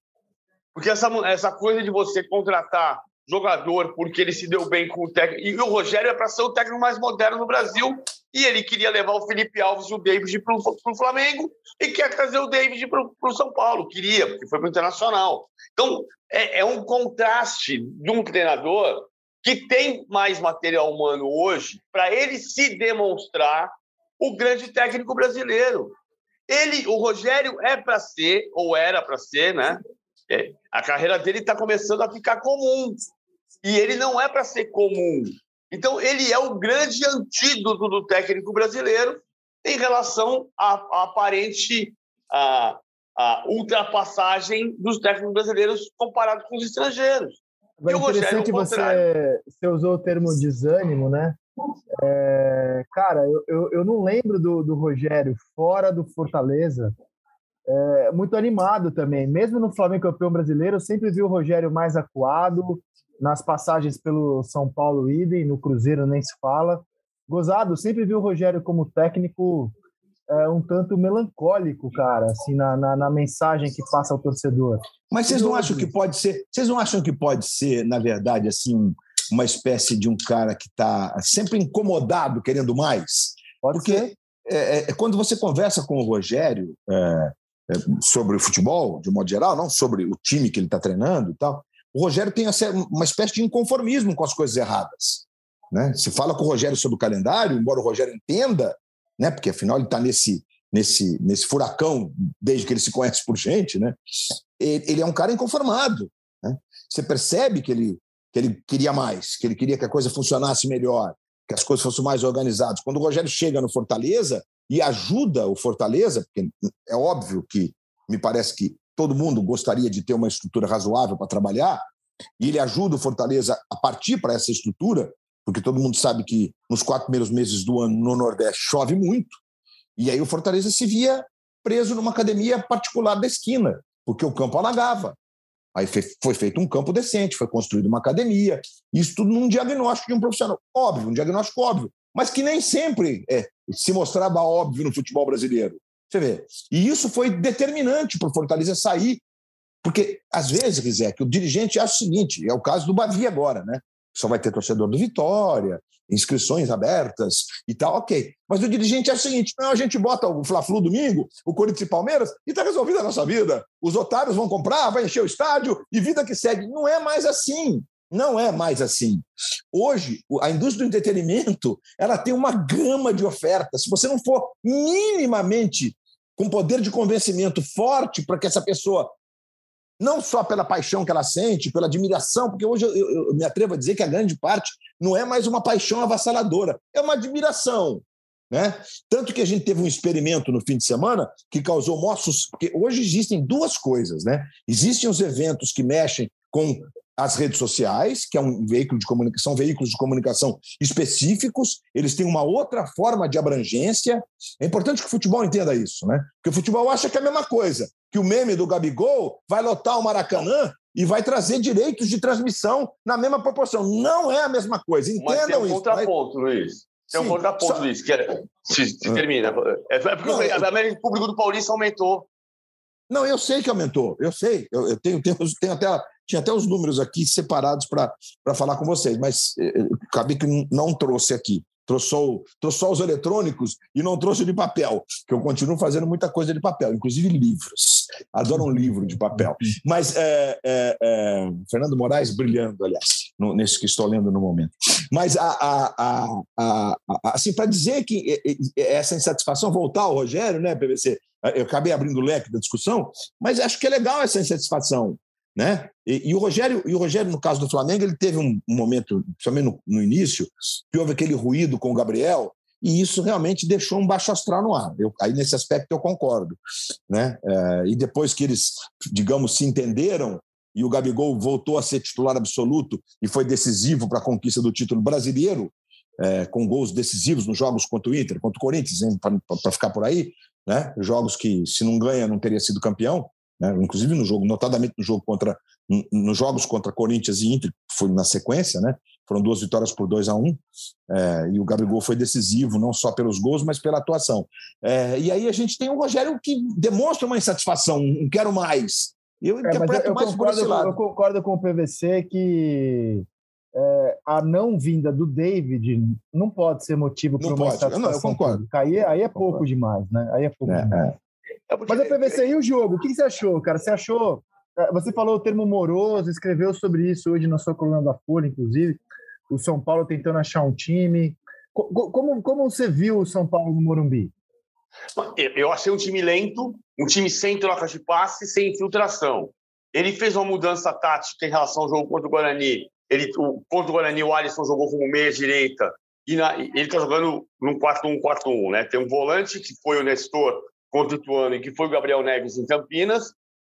Speaker 4: Porque essa, essa coisa de você contratar jogador porque ele se deu bem com o técnico. E o Rogério é para ser o técnico mais moderno no Brasil. E ele queria levar o Felipe Alves e o David para o Flamengo e quer trazer o David para o São Paulo. Queria, porque foi para o Internacional. Então, é, é um contraste de um treinador que tem mais material humano hoje para ele se demonstrar o grande técnico brasileiro. Ele, o Rogério é para ser, ou era para ser, né? É, a carreira dele está começando a ficar comum. E ele não é para ser comum. Então, ele é o grande antídoto do técnico brasileiro em relação à, à aparente à, à ultrapassagem dos técnicos brasileiros comparado com os estrangeiros.
Speaker 2: É interessante você, você usou o termo desânimo, né? É, cara, eu, eu, eu, não lembro do, do Rogério fora do Fortaleza é, muito animado também. Mesmo no Flamengo campeão brasileiro, eu sempre vi o Rogério mais acuado nas passagens pelo São Paulo idem, no Cruzeiro nem se fala. Gozado, sempre vi o Rogério como técnico é, um tanto melancólico, cara, assim, na, na, na, mensagem que passa ao torcedor.
Speaker 3: Mas vocês não acham que pode ser, vocês não acham que pode ser, na verdade, assim, uma espécie de um cara que está sempre incomodado, querendo mais? Pode Porque ser. É, é, é, quando você conversa com o Rogério é, é, sobre o futebol, de modo geral, não sobre o time que ele está treinando e tal, o Rogério tem uma espécie de inconformismo com as coisas erradas. Né? Se fala com o Rogério sobre o calendário, embora o Rogério entenda, né? porque afinal ele está nesse, nesse, nesse furacão desde que ele se conhece por gente, né? ele é um cara inconformado. Né? Você percebe que ele, que ele queria mais, que ele queria que a coisa funcionasse melhor, que as coisas fossem mais organizadas. Quando o Rogério chega no Fortaleza e ajuda o Fortaleza, porque é óbvio que me parece que todo mundo gostaria de ter uma estrutura razoável para trabalhar, e ele ajuda o Fortaleza a partir para essa estrutura, porque todo mundo sabe que nos quatro primeiros meses do ano no Nordeste chove muito, e aí o Fortaleza se via preso numa academia particular da esquina, porque o campo alagava. Aí foi feito um campo decente, foi construída uma academia, isso tudo num diagnóstico de um profissional. Óbvio, um diagnóstico óbvio, mas que nem sempre é, se mostrava óbvio no futebol brasileiro. Você vê. E isso foi determinante para o Fortaleza sair. Porque, às vezes, que o dirigente acha o seguinte: é o caso do Bavi agora, né? Só vai ter torcedor do Vitória, inscrições abertas e tal, ok. Mas o dirigente é o seguinte: não, a gente bota o Fla-Flu domingo, o Corinthians e Palmeiras, e está resolvida a nossa vida. Os otários vão comprar, vai encher o estádio e vida que segue. Não é mais assim. Não é mais assim. Hoje, a indústria do entretenimento ela tem uma gama de ofertas. Se você não for minimamente com poder de convencimento forte para que essa pessoa, não só pela paixão que ela sente, pela admiração, porque hoje eu, eu, eu, me atrevo a dizer que a grande parte não é mais uma paixão avassaladora, é uma admiração. Né? Tanto que a gente teve um experimento no fim de semana que causou mossos, porque hoje existem duas coisas, né? Existem os eventos que mexem com as redes sociais, que é um veículo de comunicação, são veículos de comunicação específicos, eles têm uma outra forma de abrangência. É importante que o futebol entenda isso, né? Porque o futebol acha que é a mesma coisa, que o meme do Gabigol vai lotar o Maracanã e vai trazer direitos de transmissão na mesma proporção. Não é a mesma coisa. Entendam Mas tem um
Speaker 4: isso. Contraponto, mas... Luiz. Tem um contraponto, só... Luiz, que é... se, se termina. É porque não, média público do Paulista aumentou.
Speaker 3: Não, eu sei que aumentou, eu sei. Eu, eu tenho, tenho, tenho até tinha até os números aqui separados para falar com vocês, mas eh, eh, acabei que não trouxe aqui. Trouxe só, trouxe só os eletrônicos e não trouxe de papel, que eu continuo fazendo muita coisa de papel, inclusive livros. Adoro um livro de papel. Mas é, é, é, Fernando Moraes brilhando, aliás, no, nesse que estou lendo no momento. Mas a, a, a, assim, para dizer que essa insatisfação voltar ao Rogério, né, PVC? Eu acabei abrindo o leque da discussão, mas acho que é legal essa insatisfação né? E, e, o Rogério, e o Rogério, no caso do Flamengo, ele teve um, um momento, principalmente no, no, início, que houve aquele ruído com o Gabriel, e isso realmente deixou um baixo astral no ar. Eu, aí, nesse aspecto, eu concordo. Né? É, e depois que eles, digamos, se entenderam, e o Gabigol voltou a ser titular absoluto e foi decisivo para a conquista do título brasileiro, é, com gols decisivos nos jogos contra o Inter, contra o Corinthians, para ficar por aí, né? jogos que, se não ganha, não teria sido campeão né? inclusive no jogo, notadamente no jogo contra nos jogos contra Corinthians e Inter, foi na sequência, né? Foram duas vitórias por 2 a 1 um, é, e o Gabigol foi decisivo, não só pelos gols, mas pela atuação. É, e aí a gente tem o Rogério que demonstra uma insatisfação, um quero mais. Eu é, interpreto eu, mais concordo, por esse lado.
Speaker 2: Eu concordo com o PVC que é, a não vinda do David não pode ser motivo para uma insatisfação. Não, eu concordo. Aí, aí é pouco concordo. demais, né? Aí é pouco é, demais. É. É porque... Mas o PVC e o jogo, o que você achou, cara? Você achou. É, você falou o termo moroso, escreveu sobre isso hoje na sua coluna da Folha, inclusive. O São Paulo tentando achar um time. Como, como você viu o São Paulo no Morumbi?
Speaker 4: Eu achei um time lento, um time sem trocas de passe, sem infiltração. ele fez uma mudança tática em relação ao jogo contra o Guarani. Ele, o, contra o Guarani, o Alisson jogou como meia-direita. E na, ele está jogando num 4-1, 4-1. Né? Tem um volante, que foi o Nestor contra o Ituano, e que foi o Gabriel Neves em Campinas.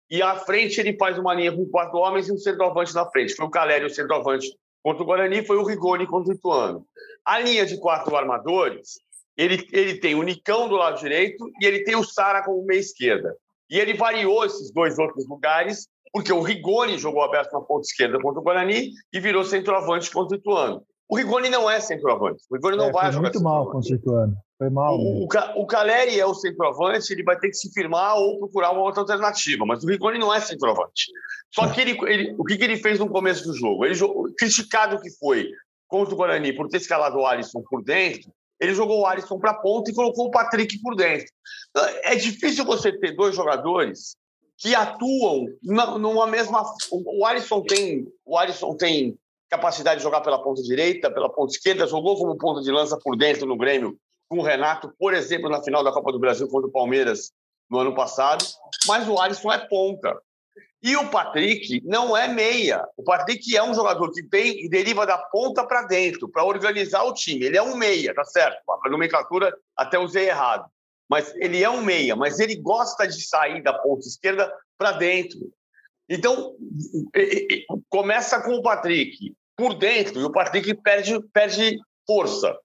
Speaker 4: E à frente ele faz uma linha com quatro homens e um centroavante na frente. Foi o Caleri, o centroavante contra o Guarani, foi o Rigoni contra o Ituano. A linha de quatro armadores, ele, ele tem o Nicão do lado direito e ele tem o Sara como meia esquerda. E ele variou esses dois outros lugares porque o Rigoni jogou aberto na ponta esquerda contra o Guarani e virou centroavante contra o Ituano. O Rigoni não é centroavante. O Rigoni não
Speaker 2: é,
Speaker 4: vai jogar
Speaker 2: muito mal contra o Ituano. Foi mal.
Speaker 4: O, o, o, Caleri é o centroavante, ele vai ter que se firmar ou procurar uma outra alternativa. Mas o Rigoni não é centroavante. Só que ele, ele o que, que, ele fez no começo do jogo? Ele criticado que foi contra o Guarani por ter escalado o Alisson por dentro, ele jogou o Alisson para a ponta e colocou o Patrick por dentro. É difícil você ter dois jogadores que atuam numa mesma. O Alisson tem, o Alisson tem capacidade de jogar pela ponta direita, pela ponta esquerda, jogou como ponta de lança por dentro no Grêmio com o Renato, por exemplo, na final da Copa do Brasil contra o Palmeiras no ano passado, mas o Alisson é ponta. E o Patrick não é meia. O Patrick é um jogador que vem e deriva da ponta para dentro, para organizar o time. Ele é um meia, tá certo? A nomenclatura até usei errado mas ele é um meia, mas ele gosta de sair da ponta esquerda para dentro. Então, começa com o Patrick por dentro e o Patrick perde, perde força.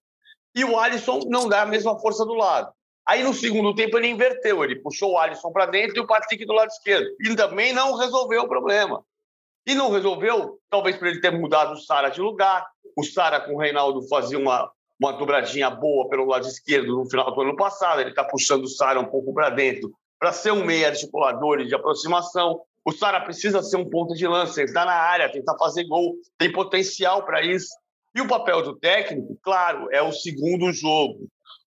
Speaker 4: E o Alisson não dá a mesma força do lado. Aí no segundo tempo ele inverteu, ele puxou o Alisson para dentro e o Patrick do lado esquerdo. E também não resolveu o problema. E não resolveu, talvez por ele ter mudado o Sara de lugar. O Sara com o Reinaldo fazia uma, uma dobradinha boa pelo lado esquerdo no final do ano passado. Ele está puxando o Sara um pouco para dentro para ser um meio articulador e de aproximação. O Sara precisa ser um ponto de lança, entrar na área, tentar fazer gol, tem potencial para isso. E o papel do técnico, claro, é o segundo jogo.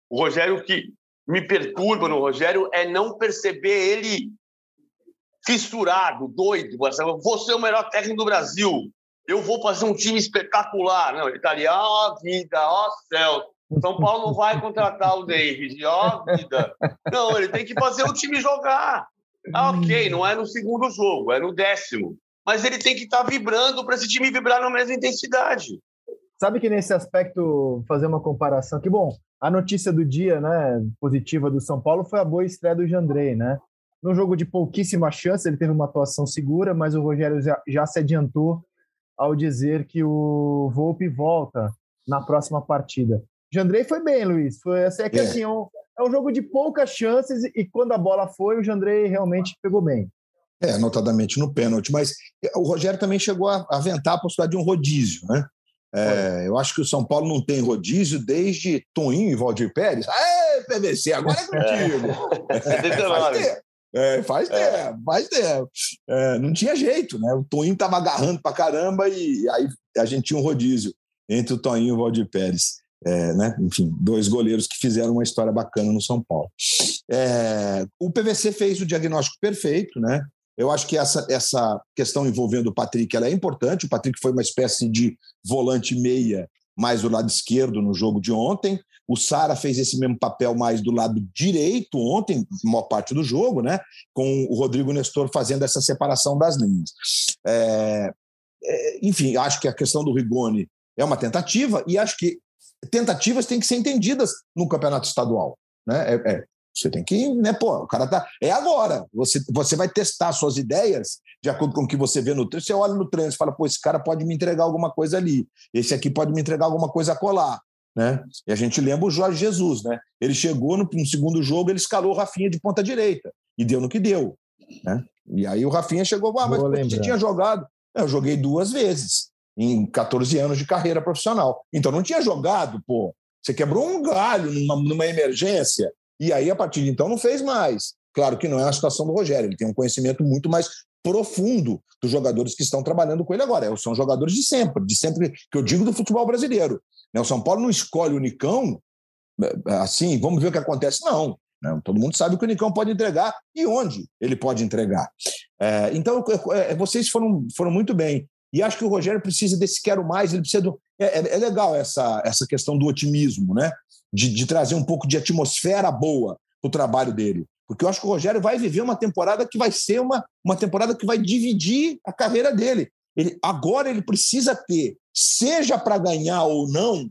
Speaker 4: O Rogério, que me perturba no Rogério é não perceber ele fissurado, doido. Vou ser o melhor técnico do Brasil eu vou fazer um time espetacular. Não, ele está ali, ó oh, vida, ó oh, céu. São Paulo não vai contratar o David, ó oh, vida. Não, ele tem que fazer o time jogar. Ah, ok, não é no segundo jogo, é no décimo. Mas ele tem que estar tá vibrando para esse time vibrar na mesma intensidade.
Speaker 2: Sabe que nesse aspecto, fazer uma comparação, que bom, a notícia do dia, né, positiva do São Paulo foi a boa estreia do Jandrei, né? No jogo de pouquíssima chance, ele teve uma atuação segura, mas o Rogério já, já se adiantou ao dizer que o Volpe volta na próxima partida. Jandrei foi bem, Luiz. Foi, é que é. assim, é um, é um jogo de poucas chances e quando a bola foi, o Jandrei realmente pegou bem.
Speaker 3: É, notadamente no pênalti. Mas o Rogério também chegou a aventar a possibilidade de um rodízio, né? É, eu acho que o São Paulo não tem rodízio desde Toninho e Valdir Pérez. Aê, PVC, agora é contigo. É. É, faz é. tempo, faz tempo. É, não tinha jeito, né? O Toninho estava agarrando para caramba e aí a gente tinha um rodízio entre o Toninho e o Valdir Pérez. É, né? Enfim, dois goleiros que fizeram uma história bacana no São Paulo. É, o PVC fez o diagnóstico perfeito, né? Eu acho que essa, essa questão envolvendo o Patrick ela é importante. O Patrick foi uma espécie de volante meia mais do lado esquerdo no jogo de ontem. O Sara fez esse mesmo papel mais do lado direito ontem, maior parte do jogo, né? Com o Rodrigo Nestor fazendo essa separação das linhas. É, é, enfim, acho que a questão do Rigoni é uma tentativa e acho que tentativas têm que ser entendidas no campeonato estadual. Né? É, é, você tem que, né, pô, o cara tá. É agora. Você, você vai testar suas ideias de acordo com o que você vê no trânsito. Você olha no trânsito e fala, pô, esse cara pode me entregar alguma coisa ali, esse aqui pode me entregar alguma coisa a colar. Né? E a gente lembra o Jorge Jesus, né? Ele chegou no, no segundo jogo, ele escalou o Rafinha de ponta direita e deu no que deu, né? E aí o Rafinha chegou, ah, mas você tinha jogado? Eu joguei duas vezes em 14 anos de carreira profissional. Então não tinha jogado, pô. Você quebrou um galho numa, numa emergência e aí a partir de então não fez mais. Claro que não é a situação do Rogério, ele tem um conhecimento muito mais profundo dos jogadores que estão trabalhando com ele agora. São jogadores de sempre, de sempre que eu digo do futebol brasileiro. Né? O São Paulo não escolhe o Nicão é, assim, vamos ver o que acontece. Não. Né? Todo mundo sabe o que o Nicão pode entregar e onde ele pode entregar. É, então, vocês foram, foram muito bem. E acho que o Rogério precisa desse quero mais, ele precisa do. É, é, é legal essa, essa questão do otimismo, né? De, de trazer um pouco de atmosfera boa para o trabalho dele. Porque eu acho que o Rogério vai viver uma temporada que vai ser uma, uma temporada que vai dividir a carreira dele. Ele, agora ele precisa ter, seja para ganhar ou não,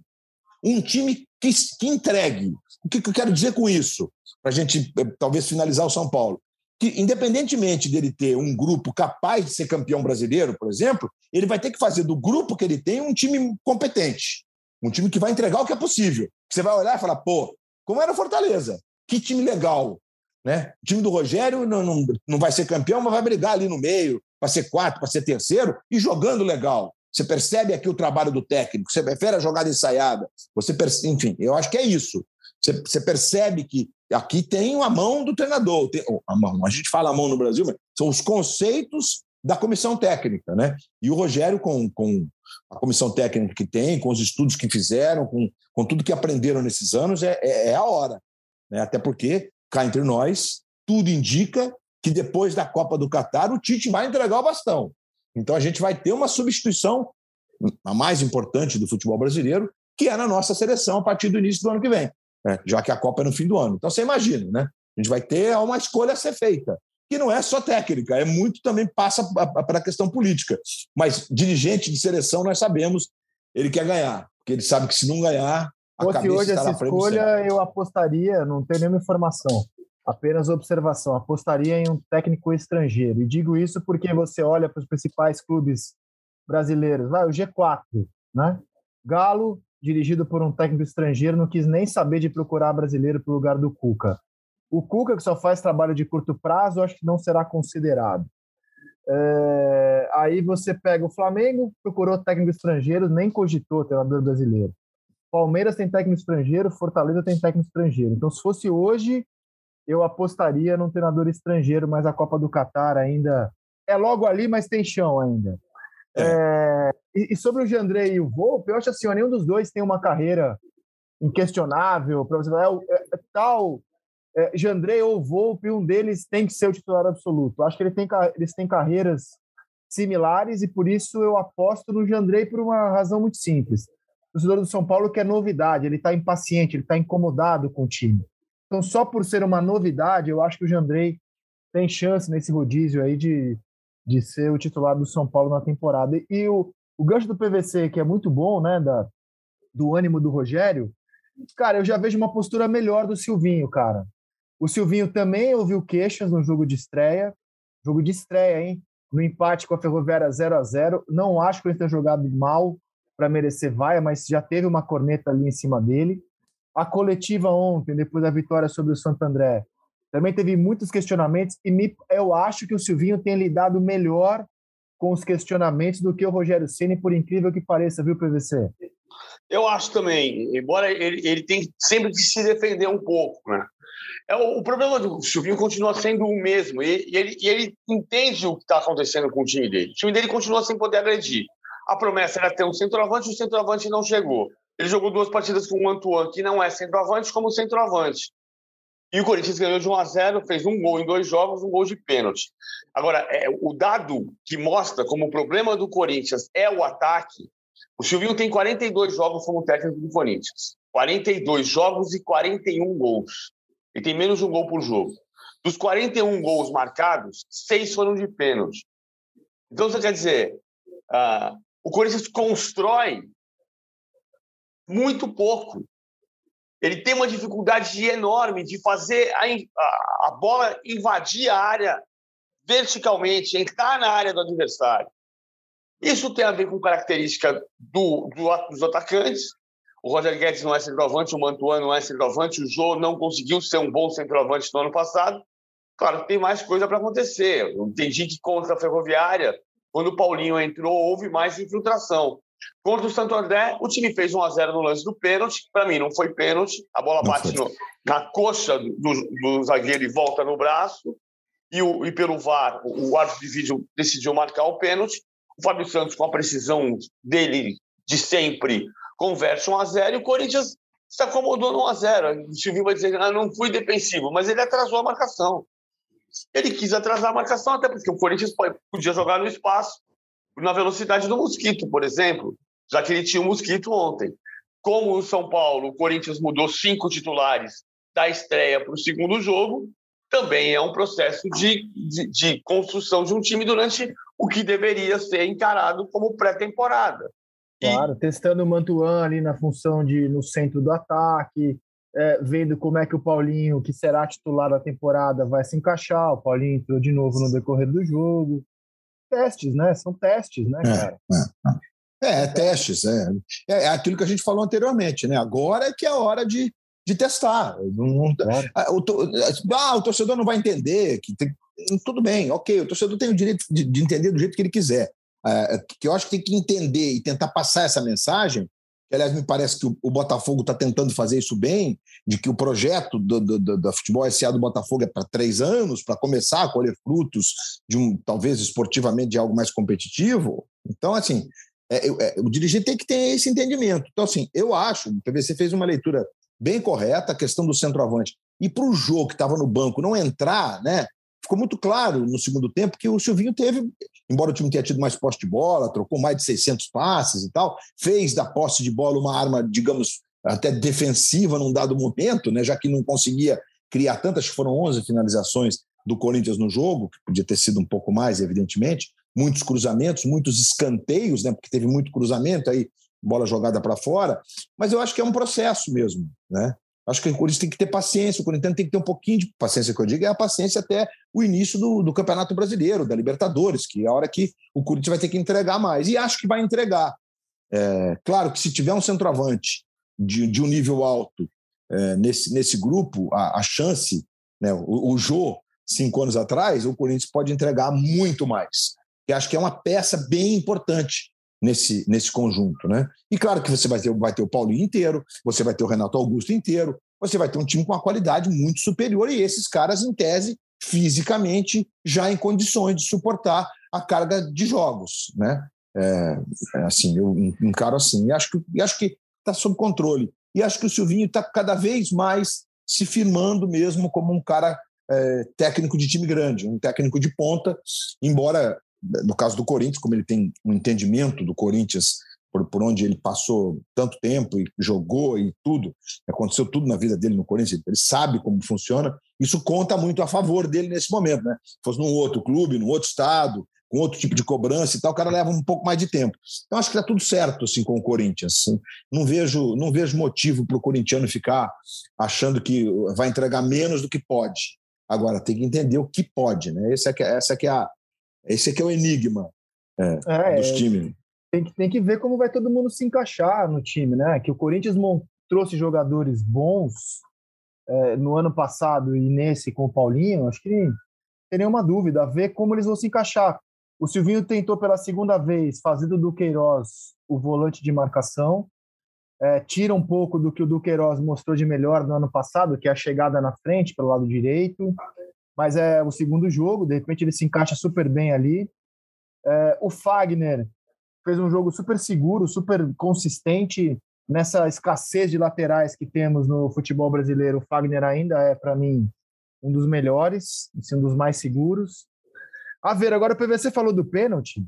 Speaker 3: um time que, que entregue. O que, que eu quero dizer com isso? Para a gente eh, talvez finalizar o São Paulo. Que, independentemente dele ter um grupo capaz de ser campeão brasileiro, por exemplo, ele vai ter que fazer do grupo que ele tem um time competente. Um time que vai entregar o que é possível. Você vai olhar e falar, pô, como era Fortaleza? Que time legal. Né? O time do Rogério não, não, não vai ser campeão, mas vai brigar ali no meio, para ser quarto, para ser terceiro, e jogando legal. Você percebe aqui o trabalho do técnico, você prefere a jogada ensaiada. Você percebe, enfim, eu acho que é isso. Você, você percebe que aqui tem a mão do treinador. Tem, a mão, a gente fala a mão no Brasil, mas são os conceitos da comissão técnica, né? E o Rogério, com, com a comissão técnica que tem, com os estudos que fizeram, com, com tudo que aprenderam nesses anos, é, é, é a hora. Né? Até porque cá entre nós, tudo indica que depois da Copa do Catar o Tite vai entregar o bastão. Então a gente vai ter uma substituição, a mais importante do futebol brasileiro, que é na nossa seleção a partir do início do ano que vem, né? já que a Copa é no fim do ano. Então você imagina, né? A gente vai ter uma escolha a ser feita, que não é só técnica, é muito também passa para a questão política. Mas dirigente de seleção nós sabemos, ele quer ganhar, porque ele sabe que se não ganhar,
Speaker 2: a Fosse hoje essa escolha, eu apostaria, não tenho nenhuma informação, apenas observação, apostaria em um técnico estrangeiro. E digo isso porque você olha para os principais clubes brasileiros, vai, o G4, né? Galo, dirigido por um técnico estrangeiro, não quis nem saber de procurar brasileiro para o lugar do Cuca. O Cuca, que só faz trabalho de curto prazo, acho que não será considerado. É... aí você pega o Flamengo, procurou técnico estrangeiro, nem cogitou treinador brasileiro. Palmeiras tem técnico estrangeiro, Fortaleza tem técnico estrangeiro. Então, se fosse hoje, eu apostaria num treinador estrangeiro, mas a Copa do Catar ainda é logo ali, mas tem chão ainda. É. É, e, sobre o Jandrei e o Volpe, eu acho assim, nenhum dos dois tem uma carreira inquestionável. Para você falar, é, é, tal é, Jandrei ou Volpe, um deles tem que ser o titular absoluto. Acho que ele tem, eles têm carreiras similares e por isso eu aposto no Jandrei por uma razão muito simples torcedor do São Paulo quer novidade, ele está impaciente, ele está incomodado com o time. Então, só por ser uma novidade, eu acho que o Jandrei tem chance nesse rodízio aí de, de ser o titular do São Paulo na temporada. E o, o gancho do PVC, que é muito bom, né, da, do ânimo do Rogério, cara, eu já vejo uma postura melhor do Silvinho, cara. O Silvinho também ouviu queixas no jogo de estreia, jogo de estreia, hein? No empate com a Ferroviária 0 a 0 Não acho que ele tenha jogado mal, para merecer vaia, mas já teve uma corneta ali em cima dele. A coletiva ontem, depois da vitória sobre o Santo André, também teve muitos questionamentos e me, eu acho que o Silvinho tem lidado melhor com os questionamentos do que o Rogério Ceni, por incrível que pareça, viu, PVC?
Speaker 4: Eu acho também, embora ele, ele sempre que se defender um pouco, né? É, o, o problema do Silvinho continua sendo o mesmo, e, e ele, e ele entende o que está acontecendo com o time dele. O time dele continua sem poder agredir. A promessa era ter um centroavante, o centroavante não chegou. Ele jogou duas partidas com o Antoine, que não é centroavante, como centroavante. E o Corinthians ganhou de 1 a 0, fez um gol em dois jogos, um gol de pênalti. Agora, é, o dado que mostra como o problema do Corinthians é o ataque, o Silvinho tem 42 jogos como técnico do Corinthians. 42 jogos e 41 gols. Ele tem menos de um gol por jogo. Dos 41 gols marcados, seis foram de pênalti. Então, você quer dizer, uh, o Corinthians constrói muito pouco. Ele tem uma dificuldade enorme de fazer a, a, bola invadir a área verticalmente, entrar na área do adversário. Isso tem a ver com característica do, do, dos atacantes. O Roger Guedes não é centroavante, o Mantuan não é centroavante, o Jô não conseguiu ser um bom centroavante no ano passado. Claro, tem mais coisa para acontecer. Eu entendi que contra a Ferroviária quando o Paulinho entrou, houve mais infiltração. Contra o Santo André, o time fez 1 a 0 no lance do pênalti. Para mim, não foi pênalti. A bola bate no, na coxa do, do, zagueiro e volta no braço. E, o, e pelo VAR, o árbitro de vídeo decidiu marcar o pênalti. O Fábio Santos, com a precisão dele de sempre, converte 1 a 0 e o Corinthians se acomodou no 1 a 0 O Silvinho vai dizer, ah, não fui defensivo, mas ele atrasou a marcação. Ele quis atrasar a marcação, até porque o Corinthians podia jogar no espaço, na velocidade do Mosquito, por exemplo, já que ele tinha o Mosquito ontem. Como o São Paulo, o Corinthians mudou cinco titulares da estreia para o segundo jogo, também é um processo de, de, de construção de um time durante o que deveria ser encarado como pré-temporada.
Speaker 2: Claro, testando o Mantuan ali na função de no centro do ataque, é, vendo como é que o Paulinho, que será titular da temporada, vai se encaixar. O Paulinho entrou de novo no decorrer do jogo. Testes, né? São testes, né, é, cara?
Speaker 3: É, é. é testes. É. é aquilo que a gente falou anteriormente, né? Agora é que é a hora de, de testar. Não, claro. Ah, o, ah, o torcedor não vai entender. Que tem, tudo bem, ok, o torcedor tem o direito de, de entender do jeito que ele quiser. É, que eu acho que tem que entender e tentar passar essa mensagem. Que, aliás, me parece que o, Botafogo está tentando fazer isso bem, de que o projeto do, do, do, do futebol SA do Botafogo é para três anos, para começar a colher frutos de um, talvez esportivamente, de algo mais competitivo. Então, assim, é, é, o dirigente tem que ter esse entendimento. Então, assim, eu acho, o PVC fez uma leitura bem correta, a questão do centroavante. E para o jogo que estava no banco não entrar, né? Ficou muito claro no segundo tempo que o Silvinho teve, embora o time tenha tido mais posse de bola, trocou mais de 600 passes e tal, fez da posse de bola uma arma, digamos, até defensiva num dado momento, né? Já que não conseguia criar tantas, foram 11 finalizações do Corinthians no jogo, que podia ter sido um pouco mais, evidentemente, muitos cruzamentos, muitos escanteios, né? Porque teve muito cruzamento aí bola jogada para fora, mas eu acho que é um processo mesmo, né? Acho que o Corinthians tem que ter paciência, o Corinthians tem que ter um pouquinho de paciência, que eu digo, é a paciência até o início do, do Campeonato Brasileiro, da Libertadores, que é a hora que o Corinthians vai ter que entregar mais. E acho que vai entregar. É, claro que se tiver um centroavante de, de um nível alto é, nesse, nesse grupo, a, a chance, né, o, o Jô, cinco anos atrás, o Corinthians pode entregar muito mais. E acho que é uma peça bem importante nesse, nesse conjunto. Né? E claro que você vai ter, vai ter o Paulinho inteiro, você vai ter o Renato Augusto inteiro, você vai ter um time com uma qualidade muito superior e esses caras, em tese, fisicamente, já em condições de suportar a carga de jogos. Né? É, é assim, eu encaro assim, e acho que acho que está sob controle. E acho que o Silvinho está cada vez mais se firmando mesmo como um cara é, técnico de time grande, um técnico de ponta, embora no caso do Corinthians, como ele tem um entendimento do Corinthians por, por onde ele passou tanto tempo e jogou e tudo, aconteceu tudo na vida dele no Corinthians, ele sabe como funciona, isso conta muito a favor dele nesse momento, né? Se fosse num outro clube, num outro estado, com outro tipo de cobrança e tal, o cara leva um pouco mais de tempo. Então acho que está tudo certo assim com o Corinthians. Não vejo, não vejo motivo para o corintiano ficar achando que vai entregar menos do que pode. Agora tem que entender o que pode, né? Essa é que, é, essa é que é a, esse aqui é o enigma é, é, dos times.
Speaker 2: Tem que, tem que ver como vai todo mundo se encaixar no time, né? Que o Corinthians trouxe jogadores bons é, no ano passado e nesse com o Paulinho, acho que não tem nenhuma dúvida, a ver como eles vão se encaixar. O Silvinho tentou pela segunda vez fazer do Duqueiroz o volante de marcação, é, tira um pouco do que o Duqueiroz mostrou de melhor no ano passado, que é a chegada na frente pelo lado direito mas é o segundo jogo, de repente ele se encaixa super bem ali. É, o Fagner fez um jogo super seguro, super consistente nessa escassez de laterais que temos no futebol brasileiro. O Fagner ainda é, para mim, um dos melhores, assim, um dos mais seguros. A ver, agora o PVC falou do pênalti.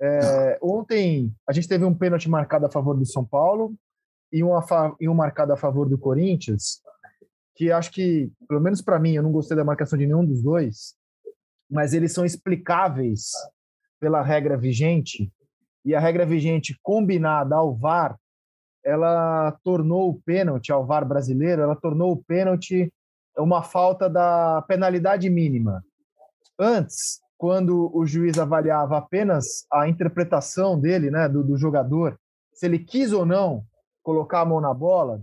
Speaker 2: É, ontem a gente teve um pênalti marcado a favor do São Paulo e e um marcado a favor do Corinthians que acho que, pelo menos para mim, eu não gostei da marcação de nenhum dos dois, mas eles são explicáveis pela regra vigente, e a regra vigente combinada ao VAR, ela tornou o pênalti ao VAR brasileiro, ela tornou o pênalti uma falta da penalidade mínima. Antes, quando o juiz avaliava apenas a interpretação dele, né, do, do jogador, se ele quis ou não colocar a mão na bola,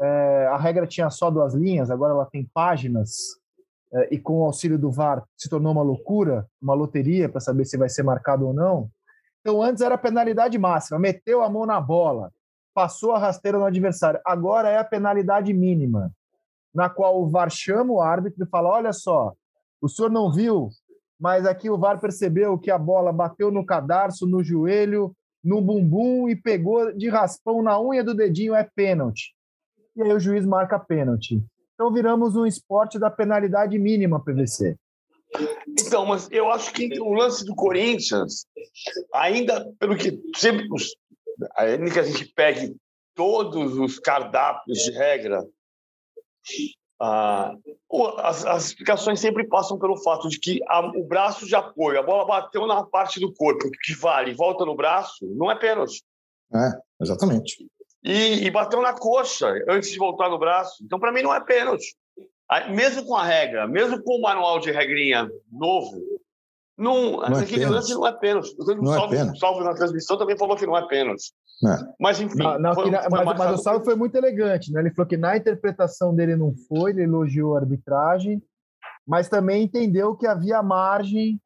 Speaker 2: é, a regra tinha só duas linhas, agora ela tem páginas, é, e com o auxílio do VAR se tornou uma loucura, uma loteria para saber se vai ser marcado ou não. Então, antes era penalidade máxima, meteu a mão na bola, passou a rasteira no adversário. Agora é a penalidade mínima, na qual o VAR chama o árbitro e fala: olha só, o senhor não viu, mas aqui o VAR percebeu que a bola bateu no cadarço, no joelho, no bumbum e pegou de raspão na unha do dedinho, é pênalti e aí o juiz marca pênalti. Então viramos um esporte da penalidade mínima PVC.
Speaker 4: Então, mas eu acho que o lance do Corinthians, ainda pelo que sempre, ainda que a gente pegue todos os cardápios de regra, Ah, as, as, explicações sempre passam pelo fato de que a, o braço de apoio, a bola bateu na parte do corpo que vale, volta no braço, não é pênalti.
Speaker 3: É, exatamente.
Speaker 4: E, e bateu na coxa antes de voltar no braço. Então, para mim, não é pênalti. Mesmo com a regra, mesmo com o manual de regrinha novo, não, não aquele é lance não é pênalti. O não salvo, é pênalti. salvo na transmissão também falou que não é pênalti. É. Mas, enfim. Não,
Speaker 2: não, foi, na, foi mas, mas o salvo foi muito elegante. Né? Ele falou que na interpretação dele não foi, ele elogiou a arbitragem, mas também entendeu que havia margem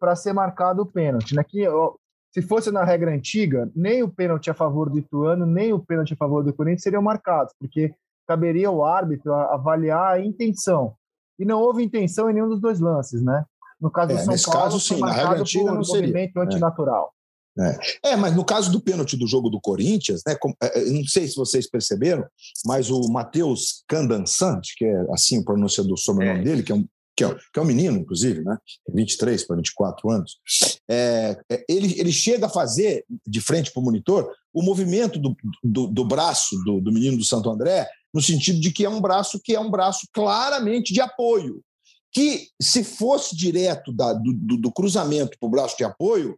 Speaker 2: para ser marcado o pênalti. Né? Que, ó, se fosse na regra antiga, nem o pênalti a favor do Ituano, nem o pênalti a favor do Corinthians seriam marcados, porque caberia ao árbitro avaliar a intenção. E não houve intenção em nenhum dos dois lances, né? No caso
Speaker 3: é,
Speaker 2: do São Paulo,
Speaker 3: caso, sim, na regra antiga não seria.
Speaker 2: movimento é. antinatural.
Speaker 3: É. é. mas no caso do pênalti do jogo do Corinthians, né, é, é, não sei se vocês perceberam, mas o Matheus Candansante, que é assim o pronúncia do sobrenome é. dele, que é, um, que, é, que é um menino, inclusive, né, 23 para 24 anos, é, ele, ele chega a fazer, de frente para o monitor, o movimento do, do, do braço do, do menino do Santo André, no sentido de que é um braço que é um braço claramente de apoio que se fosse direto da, do, do, cruzamento para o braço de apoio,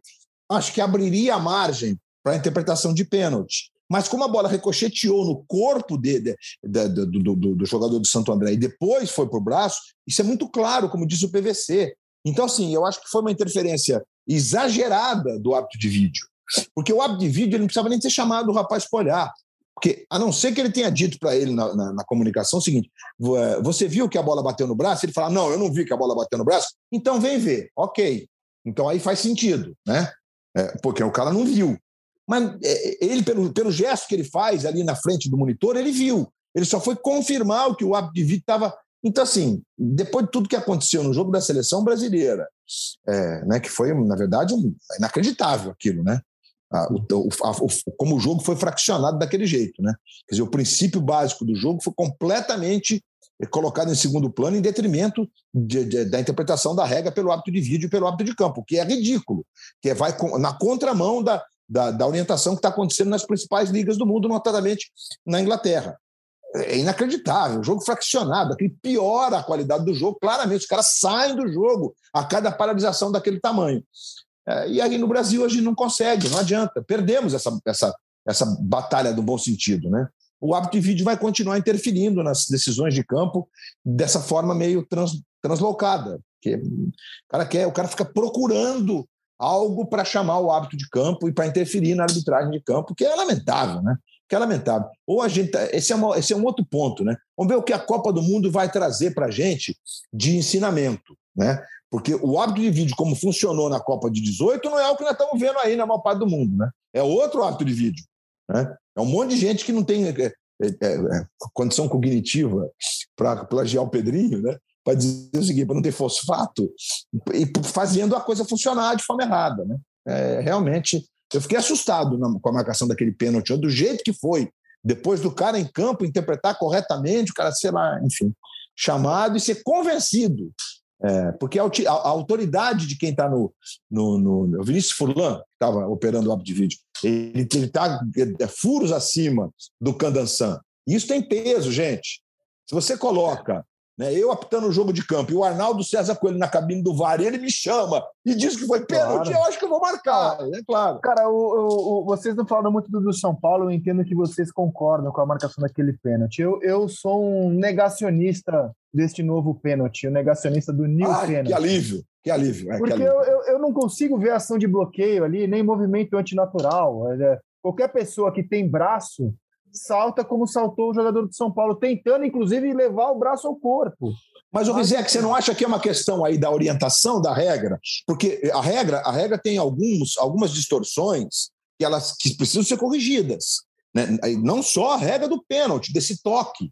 Speaker 3: acho que abriria a margem para a interpretação de pênalti. Mas como a bola ricocheteou no corpo de, de, de, do, do, do, jogador do Santo André e depois foi para o braço, isso é muito claro, como disse o PVC. Então, assim, eu acho que foi uma interferência exagerada do hábito de vídeo. Porque o hábito de vídeo ele não precisava nem ter chamado o rapaz para olhar. Porque, a não ser que ele tenha dito para ele na, na, na, comunicação o seguinte: é, você viu que a bola bateu no braço? Ele fala: não, eu não vi que a bola bateu no braço. Então vem ver. Ok. Então aí faz sentido, né? É, porque o cara não viu. Mas é, ele, pelo, pelo gesto que ele faz ali na frente do monitor, ele viu. Ele só foi confirmar o que o hábito de vídeo estava. Então, assim, depois de tudo que aconteceu no jogo da seleção brasileira, é, né, que foi, na verdade, um, inacreditável aquilo, né? a, o, a, o, como o jogo foi fraccionado daquele jeito. Né? Quer dizer, o princípio básico do jogo foi completamente colocado em segundo plano em detrimento de, de, da interpretação da regra pelo hábito de vídeo e pelo hábito de campo, que é ridículo, que vai na contramão da, da, da orientação que está acontecendo nas principais ligas do mundo, notadamente na Inglaterra. É inacreditável, o jogo fraccionado, aquele piora a qualidade do jogo, claramente, os caras saem do jogo a cada paralisação daquele tamanho. É, e aí no Brasil a gente não consegue, não adianta. Perdemos essa, essa, essa batalha do bom sentido. Né? O hábito de vídeo vai continuar interferindo nas decisões de campo dessa forma meio trans, translocada. Que o, cara quer, o cara fica procurando algo para chamar o hábito de campo e para interferir na arbitragem de campo, que é lamentável, né? Que é lamentável. Ou a gente. Esse é, uma, esse é um outro ponto, né? Vamos ver o que a Copa do Mundo vai trazer para a gente de ensinamento. Né? Porque o hábito de vídeo, como funcionou na Copa de 18, não é o que nós estamos vendo aí na maior parte do mundo. Né? É outro hábito de vídeo. Né? É um monte de gente que não tem é, é, é, condição cognitiva para plagiar o Pedrinho, né? Para dizer o seguinte, para não ter fosfato, e fazendo a coisa funcionar de forma errada. Né? É, realmente, eu fiquei assustado na, com a marcação daquele pênalti, do jeito que foi. Depois do cara em campo interpretar corretamente, o cara, sei lá, enfim, chamado e ser convencido é, porque a, a, a, autoridade de quem está no, no, no, O Vinícius Furlan, que estava operando o hábito de vídeo, ele está é, furos acima do Candansan. Isso tem peso, gente. Se você coloca né, eu apitando o jogo de campo e o Arnaldo César Coelho na cabine do VAR, ele me chama e diz que foi pênalti, claro. eu acho que eu vou marcar, é claro.
Speaker 2: Cara, o, o, vocês não falam muito do São Paulo, eu entendo que vocês concordam com a marcação daquele pênalti. Eu, eu sou um negacionista deste novo pênalti, o um negacionista do new Ai, pênalti.
Speaker 3: Que alívio, que alívio.
Speaker 2: É, Porque
Speaker 3: que alívio.
Speaker 2: Eu, eu, eu, não consigo ver ação de bloqueio ali, nem movimento antinatural. Qualquer pessoa que tem braço salta como saltou o jogador de São Paulo, tentando, inclusive, levar o braço ao corpo.
Speaker 3: Mas, o Rizek, você não acha que é uma questão aí da orientação da regra? Porque a regra, a regra tem alguns, algumas distorções que elas que precisam ser corrigidas. Né? Não só a regra do pênalti, desse toque.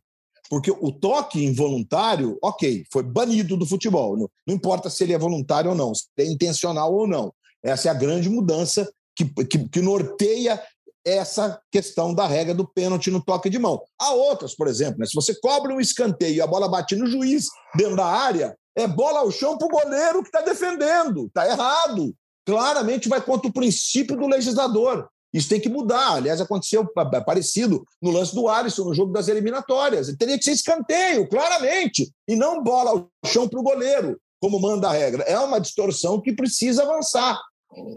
Speaker 3: Porque o toque involuntário, ok, foi banido do futebol. Não, não importa se ele é voluntário ou não, se é intencional ou não. Essa é a grande mudança que, que, que norteia essa questão da regra do pênalti no toque de mão. Há outras, por exemplo, né? se você cobre um escanteio e a bola bate no juiz dentro da área, é bola ao chão para o goleiro que está defendendo. Está errado. Claramente vai contra o princípio do legislador. Isso tem que mudar. Aliás, aconteceu parecido no lance do Alisson, no jogo das eliminatórias. Teria que ser escanteio, claramente, e não bola ao chão para o goleiro, como manda a regra. É uma distorção que precisa avançar.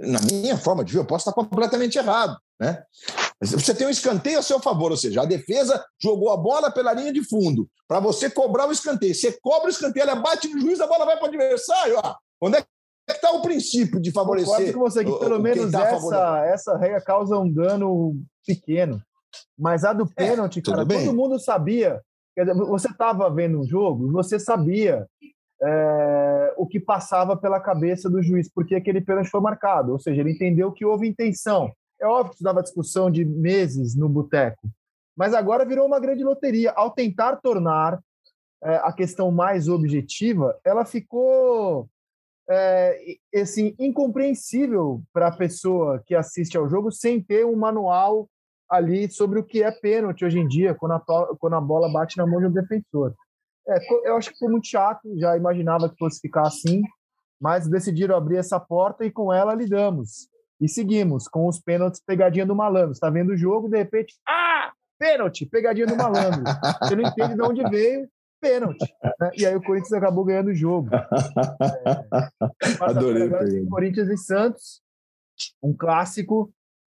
Speaker 3: Na minha forma de ver, eu posso estar completamente errado. Né? Você tem um escanteio a seu favor, ou seja, a defesa jogou a bola pela linha de fundo para você cobrar o escanteio. Você cobra o escanteio, ela bate no juiz, a bola vai para o adversário. Ó. Onde é que está o princípio de favorecer?
Speaker 2: Concordo com você que pelo menos tá essa, essa regra causa um dano pequeno. Mas a do é, pênalti, é, cara, bem. todo mundo sabia. Dizer, você estava vendo um jogo você sabia é, o que passava pela cabeça do juiz, porque aquele pênalti foi marcado. Ou seja, ele entendeu que houve intenção. É óbvio que isso dava discussão de meses no boteco, mas agora virou uma grande loteria. Ao tentar tornar é, a questão mais objetiva, ela ficou é, assim, incompreensível para a pessoa que assiste ao jogo sem ter um manual ali sobre o que é pênalti hoje em dia, quando a, quando a bola bate na mão de um defensor. É, eu acho que foi muito chato, já imaginava que fosse ficar assim, mas decidiram abrir essa porta e com ela lidamos. E seguimos com os pênaltis pegadinha do malandro. Está vendo o jogo, de repente, ah, pênalti, pegadinha do malandro. Você não entende de onde veio, pênalti. Né? E aí o Corinthians acabou ganhando o jogo. É,
Speaker 3: Adorei.
Speaker 2: Corinthians e Santos, um clássico.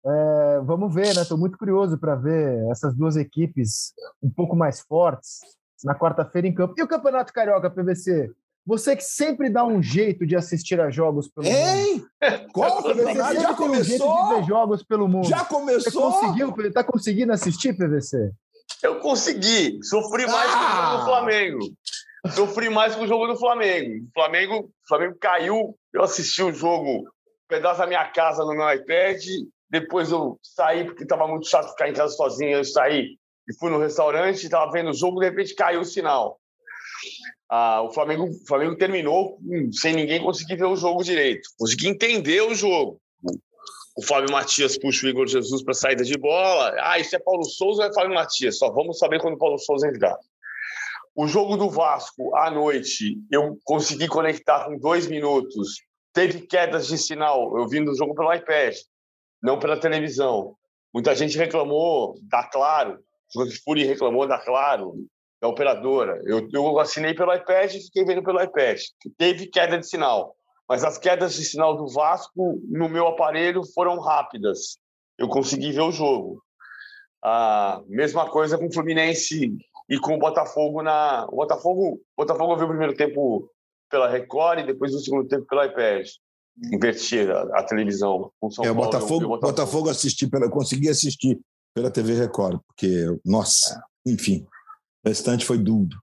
Speaker 2: É, vamos ver, né? Estou muito curioso para ver essas duas equipes um pouco mais fortes na quarta-feira em campo. E o Campeonato Carioca, PVC? Você que sempre dá um jeito de assistir a jogos pelo
Speaker 3: Ei!
Speaker 2: mundo. Qual
Speaker 3: você já começou? Um
Speaker 2: de ver jogos pelo mundo.
Speaker 3: Já começou? Você
Speaker 2: conseguiu? Está conseguindo assistir, PVC?
Speaker 4: Eu consegui. Sofri mais ah! com o jogo do ah! Flamengo. Sofri mais com o jogo do Flamengo. O Flamengo, o Flamengo caiu. Eu assisti o jogo, um pedaço da minha casa no meu iPad. Depois eu saí, porque estava muito chato ficar em casa sozinho. Eu saí e fui no restaurante, estava vendo o jogo, de repente caiu o sinal. Ah, o, Flamengo, Flamengo terminou sem ninguém conseguir ver o jogo direito. Consegui entender o jogo. O Fábio Matias puxa o Igor Jesus para saída de bola. Ah, isso é Paulo Souza ou é Fábio Matias? Só vamos saber quando o Paulo Souza entrar. O jogo do Vasco, à noite, eu consegui conectar com dois minutos. Teve quedas de sinal. Eu vim do jogo pelo iPad, não pela televisão. Muita gente reclamou da Claro. O Furi reclamou da Claro da operadora. Eu, eu assinei pelo iPad e fiquei vendo pelo iPad. Teve queda de sinal, mas as quedas de sinal do Vasco no meu aparelho foram rápidas. Eu consegui ver o jogo. A mesma coisa com o Fluminense e com o Botafogo na. O Botafogo, o Botafogo viu o primeiro tempo pela Record e depois o segundo tempo pelo iPad. Invertir a, a televisão
Speaker 3: com São é, Paulo. Botafogo, Botafogo. Botafogo assisti pela, consegui assistir pela TV Record, porque, nossa, é. enfim, o restante foi duro.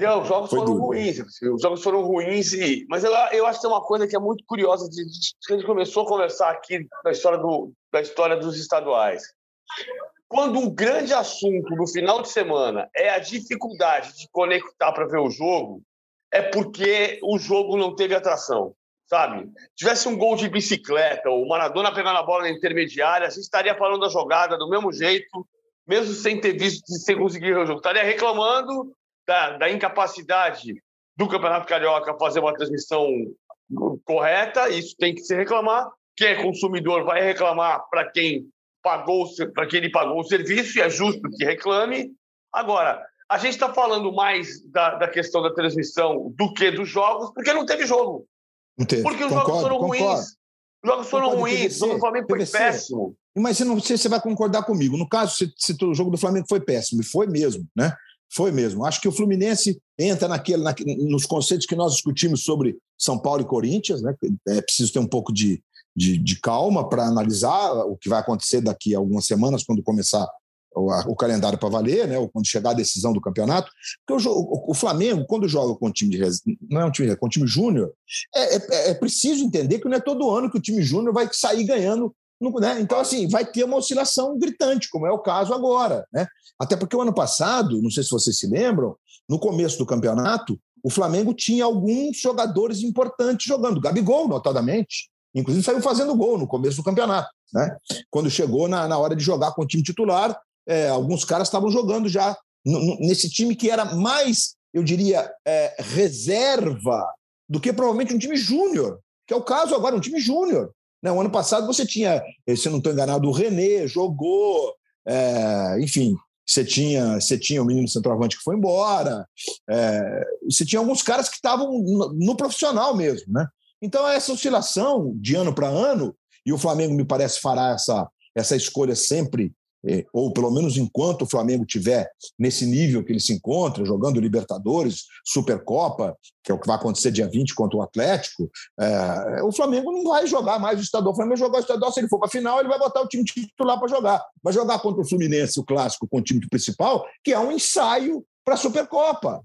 Speaker 4: Não, os jogos foram duro. ruins. Os jogos foram ruins, e... mas eu, eu acho que tem uma coisa que é muito curiosa de, de, que a gente começou a conversar aqui da história, do, da história dos estaduais. Quando um grande assunto no final de semana é a dificuldade de conectar para ver o jogo, é porque o jogo não teve atração, sabe? Tivesse um gol de bicicleta, ou o Maradona pegando a bola na intermediária, a gente estaria falando da jogada do mesmo jeito mesmo sem ter visto, sem conseguir o jogo. Estaria reclamando da, da incapacidade do Campeonato Carioca fazer uma transmissão correta, isso tem que se reclamar. Quem é consumidor vai reclamar para quem pagou, para quem ele pagou o serviço, e é justo que reclame. Agora, a gente está falando mais da, da, questão da transmissão do que dos jogos, porque não teve jogo.
Speaker 3: Não teve.
Speaker 4: Porque os concordo, jogos foram concordo. ruins. Os jogos foram ruins, o Flamengo foi péssimo.
Speaker 3: Mas você não sei se você vai concordar comigo. No caso, se, o jogo do Flamengo foi péssimo, e foi mesmo, né? Foi mesmo. Acho que o Fluminense entra naquele, na, nos conceitos que nós discutimos sobre São Paulo e Corinthians, né? É preciso ter um pouco de, de, de calma para analisar o que vai acontecer daqui a algumas semanas, quando começar o, o calendário para valer, né? Ou quando chegar a decisão do campeonato. Porque o, o, o Flamengo, quando joga com o time de não é um time, com o time júnior, é, é, é preciso entender que não é todo ano que o time júnior vai sair ganhando né? Então, assim, vai ter uma oscilação gritante, como é o caso agora. Né? Até porque o ano passado, não sei se vocês se lembram, no começo do campeonato, o Flamengo tinha alguns jogadores importantes jogando. Gabigol, notadamente. Inclusive saiu fazendo gol no começo do campeonato. Né? Quando chegou na, na hora de jogar com o time titular, é, alguns caras estavam jogando já nesse time que era mais, eu diria, é, reserva do que provavelmente um time júnior, que é o caso agora, um time júnior. Né? O ano passado você tinha, se não estou enganado, o René jogou, é, enfim, você tinha, você tinha o menino centroavante que foi embora, é, você tinha alguns caras que estavam no, no, profissional mesmo. Né? Então, essa oscilação de ano para ano, e o Flamengo me parece fará essa, essa escolha sempre ou pelo menos enquanto o Flamengo tiver nesse nível que ele se encontra, jogando Libertadores, Supercopa, que é o que vai acontecer dia 20 contra o Atlético, é, o Flamengo não vai jogar mais o estadual. O Flamengo vai jogar o estadual, se ele for para a final, ele vai botar o time titular para jogar. Vai jogar contra o Fluminense, o clássico, com o time principal, que é um ensaio para a Supercopa.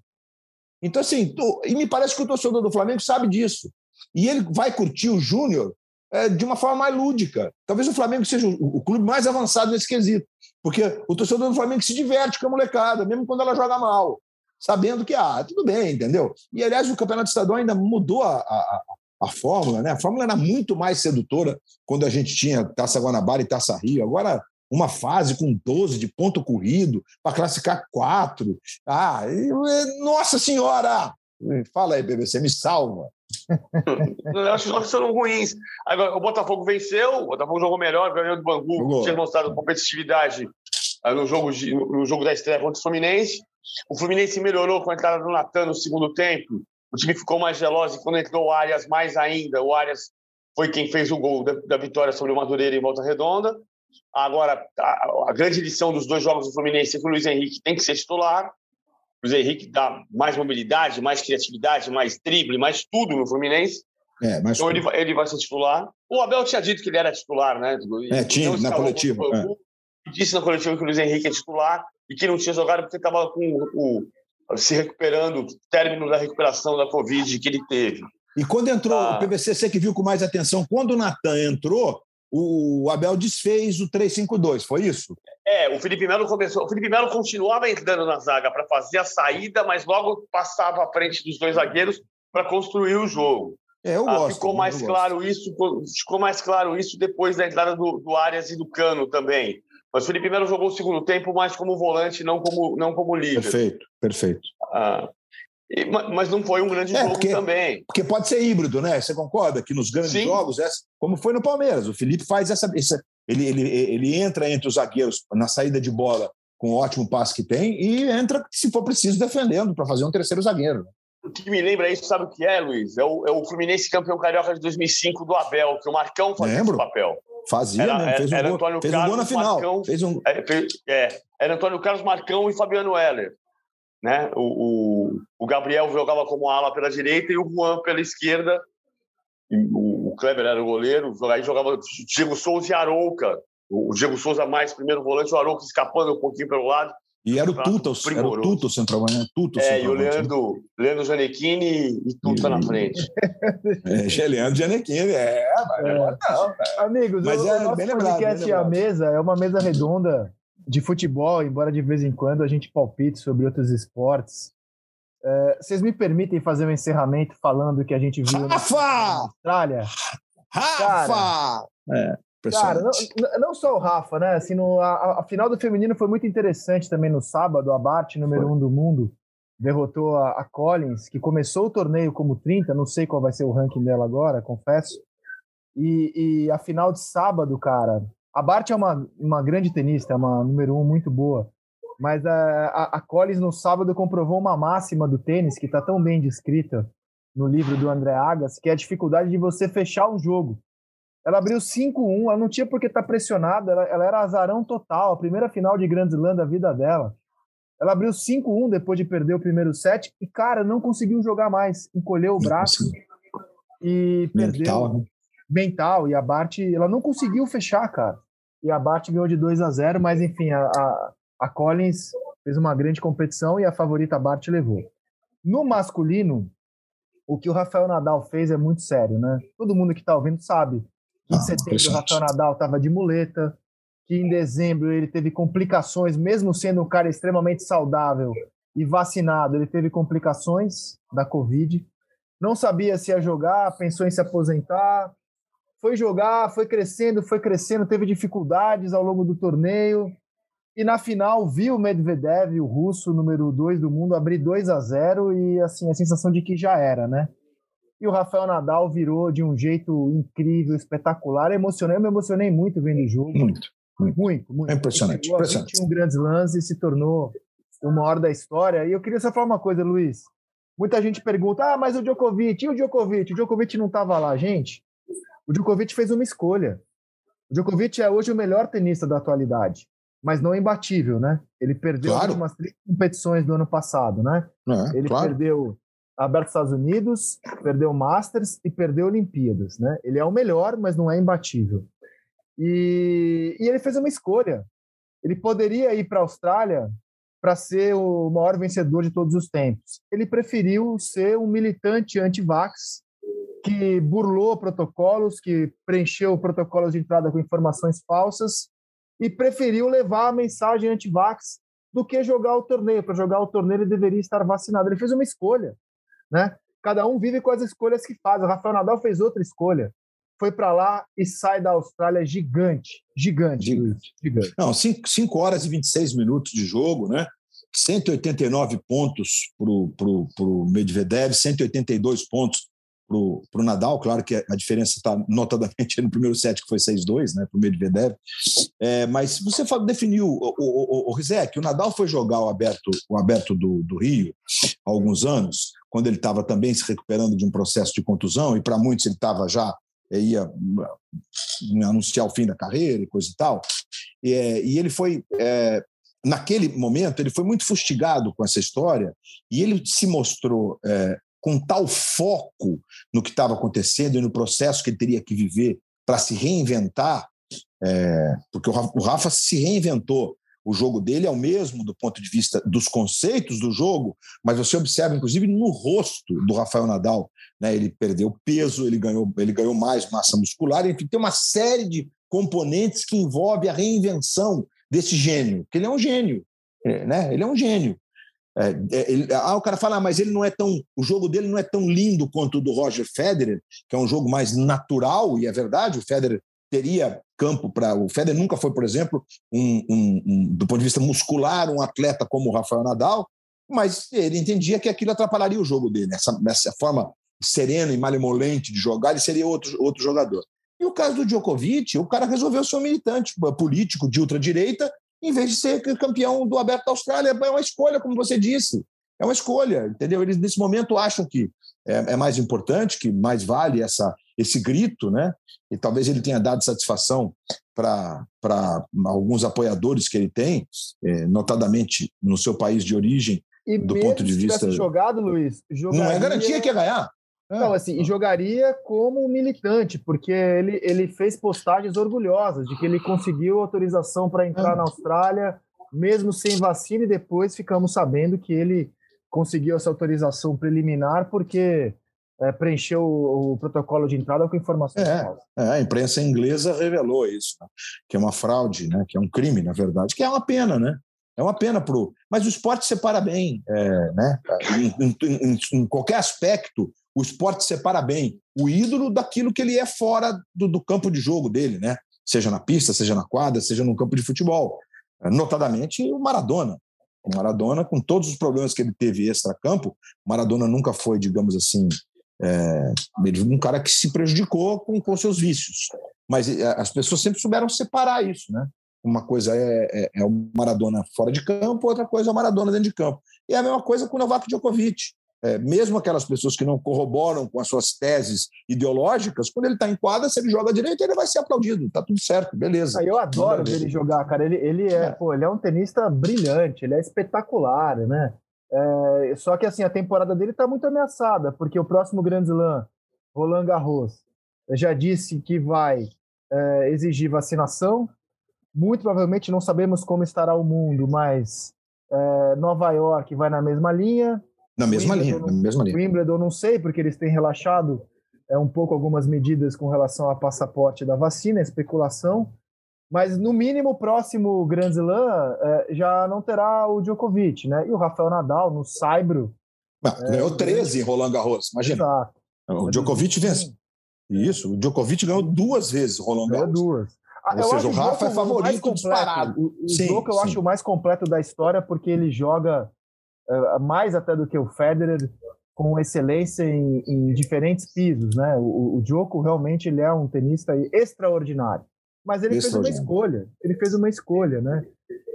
Speaker 3: Então, assim, e me parece que o torcedor do Flamengo sabe disso. E ele vai curtir o Júnior é, de uma forma mais lúdica. Talvez o Flamengo seja o, o, clube mais avançado nesse quesito, porque o torcedor do Flamengo se diverte com a molecada, mesmo quando ela joga mal, sabendo que, ah, tudo bem, entendeu? E, aliás, o Campeonato Estadual ainda mudou a, a, a fórmula, né? A fórmula era muito mais sedutora quando a gente tinha Taça Guanabara e Taça Rio. Agora, uma fase com 12 de ponto corrido para classificar quatro. Ah, nossa senhora! Fala aí, BBC, me salva.
Speaker 4: Eu acho que os jogos foram ruins. Agora, o Botafogo venceu, o Botafogo jogou melhor, ganhou do Bangu, jogou. tinha mostrado competitividade ah, no jogo, de, no jogo da estreia contra o Fluminense. O Fluminense melhorou com a entrada do Natan no segundo tempo. O time ficou mais veloz e quando entrou o Arias, mais ainda. O Arias foi quem fez o gol da, da vitória sobre o Madureira em volta redonda. Agora, a, a, grande lição dos dois jogos do Fluminense é que o Luiz Henrique tem que ser titular. Luiz Henrique dá mais mobilidade, mais criatividade, mais drible, mais tudo no Fluminense. É, mas... Então ele vai, ele vai ser titular. O Abel tinha dito que ele era titular, né?
Speaker 3: É, tinha, na coletiva.
Speaker 4: É. Disse na coletiva que o Luiz Henrique é titular e que não tinha jogado porque estava com o, o, se recuperando, término da recuperação da Covid que ele teve.
Speaker 3: E quando entrou, ah. o PVC, você que viu com mais atenção, quando o Natan entrou, o Abel desfez o 3-5-2, foi isso?
Speaker 4: É, o Felipe Melo começou. O Felipe Melo continuava entrando na zaga para fazer a saída, mas logo passava à frente dos dois zagueiros para construir o jogo.
Speaker 3: É, eu ah, gosto.
Speaker 4: ficou mais claro gosto. isso, ficou mais claro isso depois da entrada do, do Arias e do Cano também. Mas o Felipe Melo jogou o segundo tempo mais como volante, não como, não como líder.
Speaker 3: Perfeito, perfeito.
Speaker 4: Ah, e, mas não foi um grande é, jogo
Speaker 3: porque,
Speaker 4: também.
Speaker 3: Porque pode ser híbrido, né? Você concorda que nos grandes Sim. jogos, como foi no Palmeiras, o Felipe faz essa. ele, ele, ele entra entre os zagueiros na saída de bola com o ótimo passe que tem e entra, se for preciso, defendendo para fazer um terceiro zagueiro.
Speaker 4: O que me lembra isso, sabe o que é, Luiz? É o, é o Fluminense campeão carioca de 2005 do Abel, que o Marcão fazia Lembro. esse papel.
Speaker 3: Fazia, era, né? fez, um era gol, fez um gol na final. Marcão, fez um...
Speaker 4: é, é, era Antônio Carlos Marcão e Fabiano Heller. Né? O, o, o, Gabriel jogava como ala pela direita e o Juan pela esquerda. O, o Kleber era o goleiro, aí jogava Diego Souza e Arouca. O Diego Souza mais primeiro volante, o Arouca escapando um pouquinho pelo lado.
Speaker 3: E era o Tuta, era o Tuta o centroavante, né? Tuta,
Speaker 4: é, e o? Leandro, né? Leandro Gianecchini e Tuta e... na frente.
Speaker 3: é, Leandro Gianecchini, é, mas é. Não,
Speaker 2: Amigos, mas o, é, nosso bem podcast lembrado, A Mesa é uma mesa redonda de futebol, embora de vez em quando a gente palpite sobre outros esportes. É, vocês me permitem fazer um encerramento falando que a gente viu
Speaker 3: Rafa! na
Speaker 2: Austrália?
Speaker 3: Rafa!
Speaker 2: É, cara, não, não, só o Rafa, né? Assim, no, a, a, final do feminino foi muito interessante também no sábado. A Bart, número foi. um do mundo, derrotou a, a, Collins, que começou o torneio como 30. Não sei qual vai ser o ranking dela agora, confesso. E, e a final de sábado, cara, a Bart é uma, uma grande tenista, é uma número um muito boa. Mas a, a, a Collins no sábado comprovou uma máxima do tênis que está tão bem descrita no livro do André Agas, que é a dificuldade de você fechar um jogo. Ela abriu 5-1, ela não tinha por que estar tá pressionada, ela, ela, era azarão total, a primeira final de Grand Slam da vida dela. Ela abriu 5-1 depois de perder o primeiro set e, cara, não conseguiu jogar mais. Encolheu o braço e perdeu. Mental, né? mental. E a Bart, ela não conseguiu fechar, cara. E a Bart ganhou de 2 a 0, mas enfim, a, a, a Collins fez uma grande competição e a favorita Bart levou. No masculino, o que o Rafael Nadal fez é muito sério, né? Todo mundo que está ouvindo sabe que em ah, setembro o Rafael Nadal estava de muleta, que em dezembro ele teve complicações, mesmo sendo um cara extremamente saudável e vacinado, ele teve complicações da Covid. Não sabia se ia jogar, pensou em se aposentar, foi jogar, foi crescendo, foi crescendo, teve dificuldades ao longo do torneio. E na final viu o Medvedev, o russo, número 2 do mundo, abrir 2 a 0 e assim, a sensação de que já era, né? E o Rafael Nadal virou de um jeito incrível, espetacular. Emocionei, eu me emocionei muito vendo o jogo.
Speaker 3: Muito. Muito,
Speaker 2: muito. muito.
Speaker 3: É impressionante. Impressionante.
Speaker 2: 21 grandes lances e se tornou uma hora da história. E eu queria só falar uma coisa, Luiz. Muita gente pergunta: ah, mas o Djokovic, e o Djokovic? O Djokovic não estava lá, gente. O Djokovic fez uma escolha. O Djokovic é hoje o melhor tenista da atualidade, mas não é imbatível, né? Ele perdeu
Speaker 3: Claro.
Speaker 2: umas três competições do ano passado, né?
Speaker 3: É,
Speaker 2: Ele
Speaker 3: claro.
Speaker 2: perdeu Aberto dos Estados Unidos, perdeu Masters e perdeu Olimpíadas, né? Ele é o melhor, mas não é imbatível. E, e ele fez uma escolha. Ele poderia ir para a Austrália para ser o maior vencedor de todos os tempos. Ele preferiu ser um militante anti-vax que burlou protocolos, que preencheu protocolos de entrada com informações falsas e preferiu levar a mensagem anti-vax do que jogar o torneio. Para jogar o torneio, ele deveria estar vacinado. Ele fez uma escolha, né? Cada um vive com as escolhas que faz. O Rafael Nadal fez outra escolha. Foi para lá e sai da Austrália gigante. Gigante.
Speaker 3: Gigante. Não, 5 horas e 26 minutos de jogo, né? 189 pontos para o Medvedev, 182 pontos para o Nadal. Claro que a diferença está notadamente no primeiro set, que foi 6-2 né, para o Medvedev. É, mas você definiu, o, o, o, o Rizek, o Nadal foi jogar o aberto, o aberto do, do Rio há alguns anos, quando ele estava também se recuperando de um processo de contusão, e para muitos ele estava já eh, ia eh, anunciar o fim da carreira e coisa e tal. E, eh, e ele foi, eh, naquele momento, ele foi muito fustigado com essa história e ele se mostrou eh, com tal foco no que estava acontecendo e no processo que ele teria que viver para se reinventar, eh, porque o Rafa, o Rafa se reinventou. O jogo dele é o mesmo do ponto de vista dos conceitos do jogo, mas você observa, inclusive, no rosto do Rafael Nadal, né? Ele perdeu peso, ele ganhou, ele ganhou mais massa muscular, enfim, tem uma série de componentes que envolve a reinvenção desse gênio, que ele é um gênio, é, né? Ele é um gênio. É, é, ele- ah, o cara fala, ah, mas ele não é tão, o jogo dele não é tão lindo quanto o do Roger Federer, que é um jogo mais natural e é verdade. O Federer teria campo para o Federer nunca foi, por exemplo, um, um- um- do ponto de vista muscular, um atleta como o Rafael Nadal, mas ele entendia que aquilo atrapalharia o jogo dele, essa, essa forma serena e malemolente de jogar, ele seria outro, outro jogador. E o caso do Djokovic, o cara resolveu ser um militante político de ultradireita, em vez de ser campeão do Aberto da Austrália. É uma escolha, como você disse. É uma escolha, entendeu? Eles, nesse momento, acham que é, é mais importante, que mais vale essa, esse grito, né? E talvez ele tenha dado satisfação para alguns apoiadores que ele tem, é, notadamente no seu país de origem.
Speaker 2: E
Speaker 3: Do ponto de vista-
Speaker 2: jogado, Luiz, jogaria...
Speaker 3: Não é garantia que ia ganhar. É.
Speaker 2: Não, assim, e jogaria como militante, porque ele, ele fez postagens orgulhosas de que ele conseguiu autorização para entrar
Speaker 3: É.
Speaker 2: na Austrália, mesmo sem vacina, e depois ficamos sabendo que ele conseguiu essa autorização preliminar porque é, preencheu o, o protocolo de entrada com informações
Speaker 3: É.
Speaker 2: falsas.
Speaker 3: É, a imprensa inglesa revelou isso, né? que é uma fraude, né? que é um crime, na verdade, que é uma pena, né? É uma pena pro. Mas o esporte separa bem, é, né? Em, em- em- em qualquer aspecto, o esporte separa bem o ídolo daquilo que ele é fora do, do campo de jogo dele, né? Seja na pista, seja na quadra, seja no campo de futebol. Notadamente o Maradona. O Maradona, com todos os problemas que ele teve extra-campo, Maradona nunca foi, digamos assim, é, um cara que se prejudicou com, com seus vícios. Mas é, as pessoas sempre souberam separar isso, né? Uma coisa é, é, é o Maradona fora de campo, outra coisa é o Maradona dentro de campo. E é a mesma coisa com o Novak Djokovic. É, mesmo aquelas pessoas que não corroboram com as suas teses ideológicas, quando ele está em quadra, se ele joga direito, ele vai ser aplaudido. Tá tudo certo, beleza.
Speaker 2: Ah, Eu adoro ver ele jogar, cara. Ele, ele é,
Speaker 3: É.
Speaker 2: pô, ele é um tenista brilhante, ele é espetacular, né? É, só que assim, a temporada dele tá muito ameaçada, porque o próximo Grand Slam, Roland Garros, já disse que vai é, exigir vacinação. Muito provavelmente não sabemos como estará o mundo, mas é, Nova York vai na mesma linha.
Speaker 3: Na mesma linha, na mesma linha.
Speaker 2: Wimbledon não sei, porque eles têm relaxado é, um pouco algumas medidas com relação ao passaporte da vacina, especulação. Mas, no mínimo, o próximo Grand Slam é, já não terá o Djokovic, né? E o Rafael Nadal, no Saibro.
Speaker 3: Não, ganhou 13 em Roland Garros, imagina.
Speaker 2: Exato.
Speaker 3: O Djokovic vence. Isso, o Djokovic ganhou duas vezes o Roland
Speaker 2: Ganhou
Speaker 3: Garros.
Speaker 2: duas. Ah,
Speaker 3: Ou seja, o Rafa é favorito disparado.
Speaker 2: O, o
Speaker 3: Sim,
Speaker 2: Djokovic eu
Speaker 3: sim.
Speaker 2: acho o mais completo da história porque ele joga é, mais até do que o Federer com excelência em, em diferentes pisos, né? O, o Djoko realmente ele é um tenista extraordinário, mas ele fez uma escolha, ele fez uma escolha, né?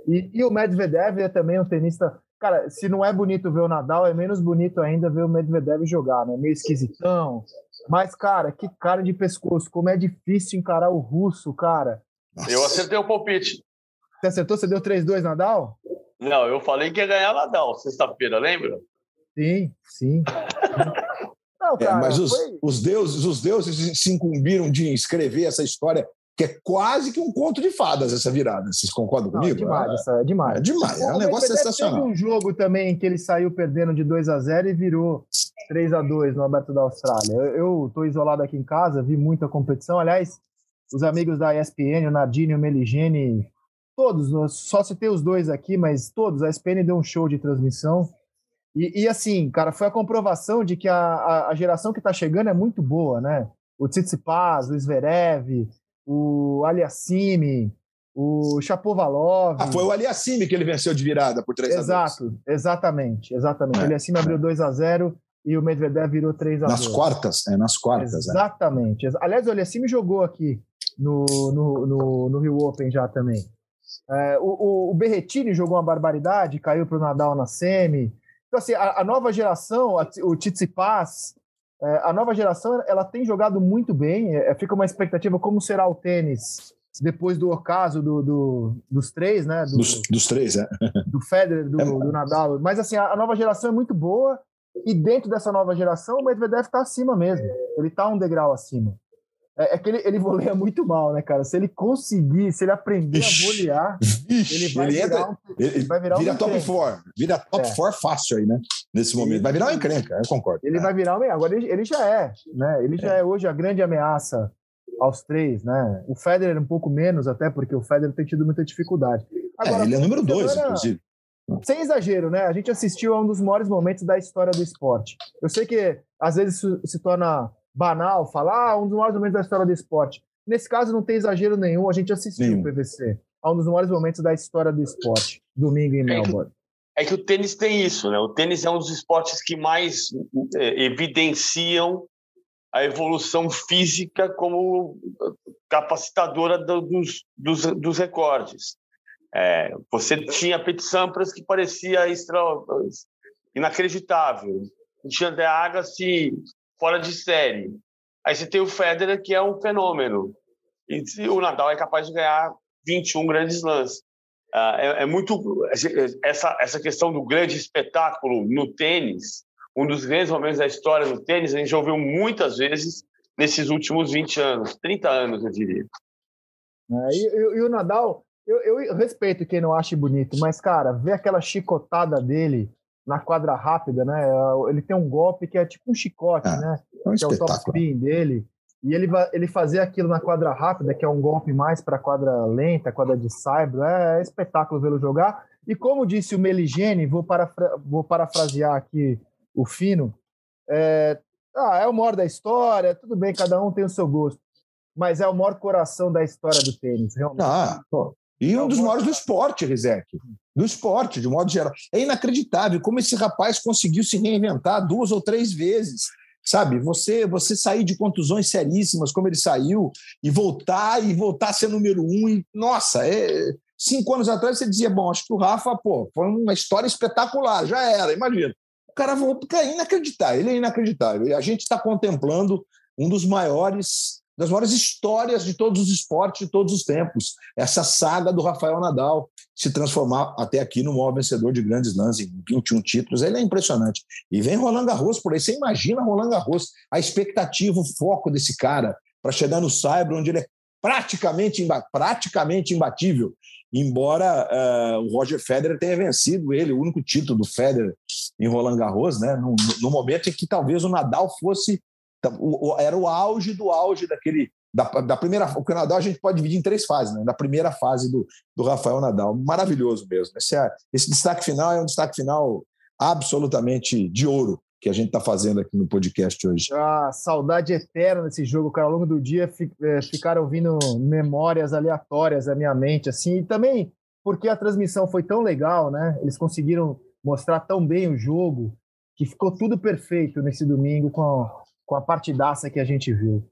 Speaker 2: E, e, o Medvedev é também um tenista, cara, se não é bonito ver o Nadal, é menos bonito ainda ver o Medvedev jogar, né? Meio esquisitão, mas cara, que cara de pescoço, como é difícil encarar o russo, cara.
Speaker 4: Eu acertei o palpite.
Speaker 2: Você acertou? Você deu 3-2 Nadal?
Speaker 4: Não, eu falei que ia ganhar Nadal sexta-feira, lembra?
Speaker 2: Sim, sim.
Speaker 3: Não, é, cara, é, mas os, foi... os, deuses, os deuses se incumbiram de escrever essa história que é quase que um conto de fadas essa virada. Vocês concordam Não, comigo?
Speaker 2: É demais, é, é demais.
Speaker 3: É demais, é um negócio sensacional.
Speaker 2: Teve um jogo também que ele saiu perdendo de 2 a 0 e virou 3 a 2 no Aberto da Austrália. Eu estou isolado aqui em casa, vi muita competição. Aliás, os amigos da ESPN, o Nardini e o Meligeni, todos, só citei os dois aqui, mas todos, a ESPN deu um show de transmissão. E, e, assim, cara, foi a comprovação de que a, a, a geração que está chegando é muito boa, né? O Tsitsipas, o Zverev, o Aliassime, o Chapovalov.
Speaker 3: Ah, foi o Aliassime que ele venceu de virada por 3
Speaker 2: Exato, a 2. exatamente, exatamente. É, o Aliassime abriu 2 a 0 e o Medvedev virou 3 a 2.
Speaker 3: Nas quartas, é, nas quartas.
Speaker 2: Exatamente. É. Aliás, o Aliassime jogou aqui no, no, no, no Rio Open já também. É, o, o, Berretini jogou uma barbaridade, caiu para o Nadal na semi. Então, assim, a, a nova geração, a, o Tsitsipas, é, a nova geração, ela tem jogado muito bem. É, fica uma expectativa como será o tênis depois do ocaso do, do, dos três, né?
Speaker 3: Do, dos, dos, três, é.
Speaker 2: Do Federer, do, é. do Nadal. Mas, assim, a, a, nova geração é muito boa e dentro dessa nova geração, o Medvedev está acima mesmo. Ele está um degrau acima. É, é, que ele, ele voleia muito mal, né, cara? Se ele conseguir, se ele aprender Ixi, a volear,
Speaker 3: ele vai ele virar, um, ele vai virar vira um top 4. Vira top 4 é. fácil aí, né? Nesse momento. Vai virar uma encrenca, eu concordo.
Speaker 2: Ele
Speaker 3: é.
Speaker 2: vai virar uma Agora ele, ele, já é, né? Ele já é. é hoje a grande ameaça aos três, né? O Federer um pouco menos, até porque o Federer tem tido muita dificuldade.
Speaker 3: É, Agora, ele é número dois, inclusive.
Speaker 2: Sem exagero, né? A gente assistiu a um dos maiores momentos da história do esporte. Eu sei que às vezes isso se torna banal falar ah, um dos maiores momentos da história do esporte. Nesse caso, não tem exagero nenhum. A gente assistiu o PVC a um dos maiores momentos da história do esporte, domingo em é Melbourne.
Speaker 4: Que, é que o tênis tem isso, né? O tênis é um dos esportes que mais é, evidenciam a evolução física como capacitadora dos, dos, dos recordes. É, você tinha Pete Sampras que parecia extra, inacreditável. Tinha De Agassi fora de série. Aí você tem o Federer, que é um fenômeno. E o Nadal é capaz de ganhar 21 grandes lãs. Uh, é, é, muito essa essa questão do grande espetáculo no tênis, um dos grandes momentos da história do tênis, a gente já ouviu muitas vezes nesses últimos 20 anos, 30 anos, eu diria.
Speaker 2: É, e, e, e, o Nadal, eu, eu, respeito quem não acha bonito, mas, cara, ver aquela chicotada dele na quadra rápida, né? Ele tem um golpe que é tipo um chicote, é, né? É um que é o top spin dele. E ele, ele fazer aquilo na quadra rápida, que é um golpe mais para quadra lenta, quadra de saibro, é, é espetáculo vê-lo jogar. E como disse o Meligene, vou, parafra, vou parafrasear aqui o Fino, é, ah, é o maior da história, tudo bem, cada um tem o seu gosto, mas é o maior coração da história do tênis, realmente.
Speaker 3: Ah, pô. E um dos maiores do esporte, Rizek do esporte, de modo geral. É inacreditável como esse rapaz conseguiu se reinventar duas ou três vezes. Sabe, você você sair de contusões seríssimas, como ele saiu, e voltar e voltar a ser número um. E, nossa, é, cinco anos atrás você dizia: bom, acho que o Rafa, pô, foi uma história espetacular, já era, imagina. O cara voltou, é inacreditável, ele é inacreditável. E a gente está contemplando um dos maiores das maiores histórias de todos os esportes de todos os tempos. Essa saga do Rafael Nadal se transformar até aqui no maior vencedor de grandes lãs em 21 títulos. Ele é impressionante. E vem Roland Garros por aí. Você imagina Roland Garros, a expectativa, o foco desse cara para chegar no Cyber, onde ele é praticamente, praticamente imbatível. Embora uh, o Roger Federer tenha vencido ele, o único título do Federer em Roland Garros, né? no, no momento em que talvez o Nadal fosse era o auge do auge daquele. Da, da primeira, o Nadal a gente pode dividir em três fases, né? Da primeira fase do, do Rafael Nadal. Maravilhoso mesmo. Esse, é, esse destaque final é um destaque final absolutamente de ouro que a gente está fazendo aqui no podcast hoje.
Speaker 2: Ah, saudade eterna desse jogo, cara. Ao longo do dia é, ficaram ouvindo memórias aleatórias na minha mente, assim, e também porque a transmissão foi tão legal, né? Eles conseguiram mostrar tão bem o jogo que ficou tudo perfeito nesse domingo com, com a partidaça que a gente viu.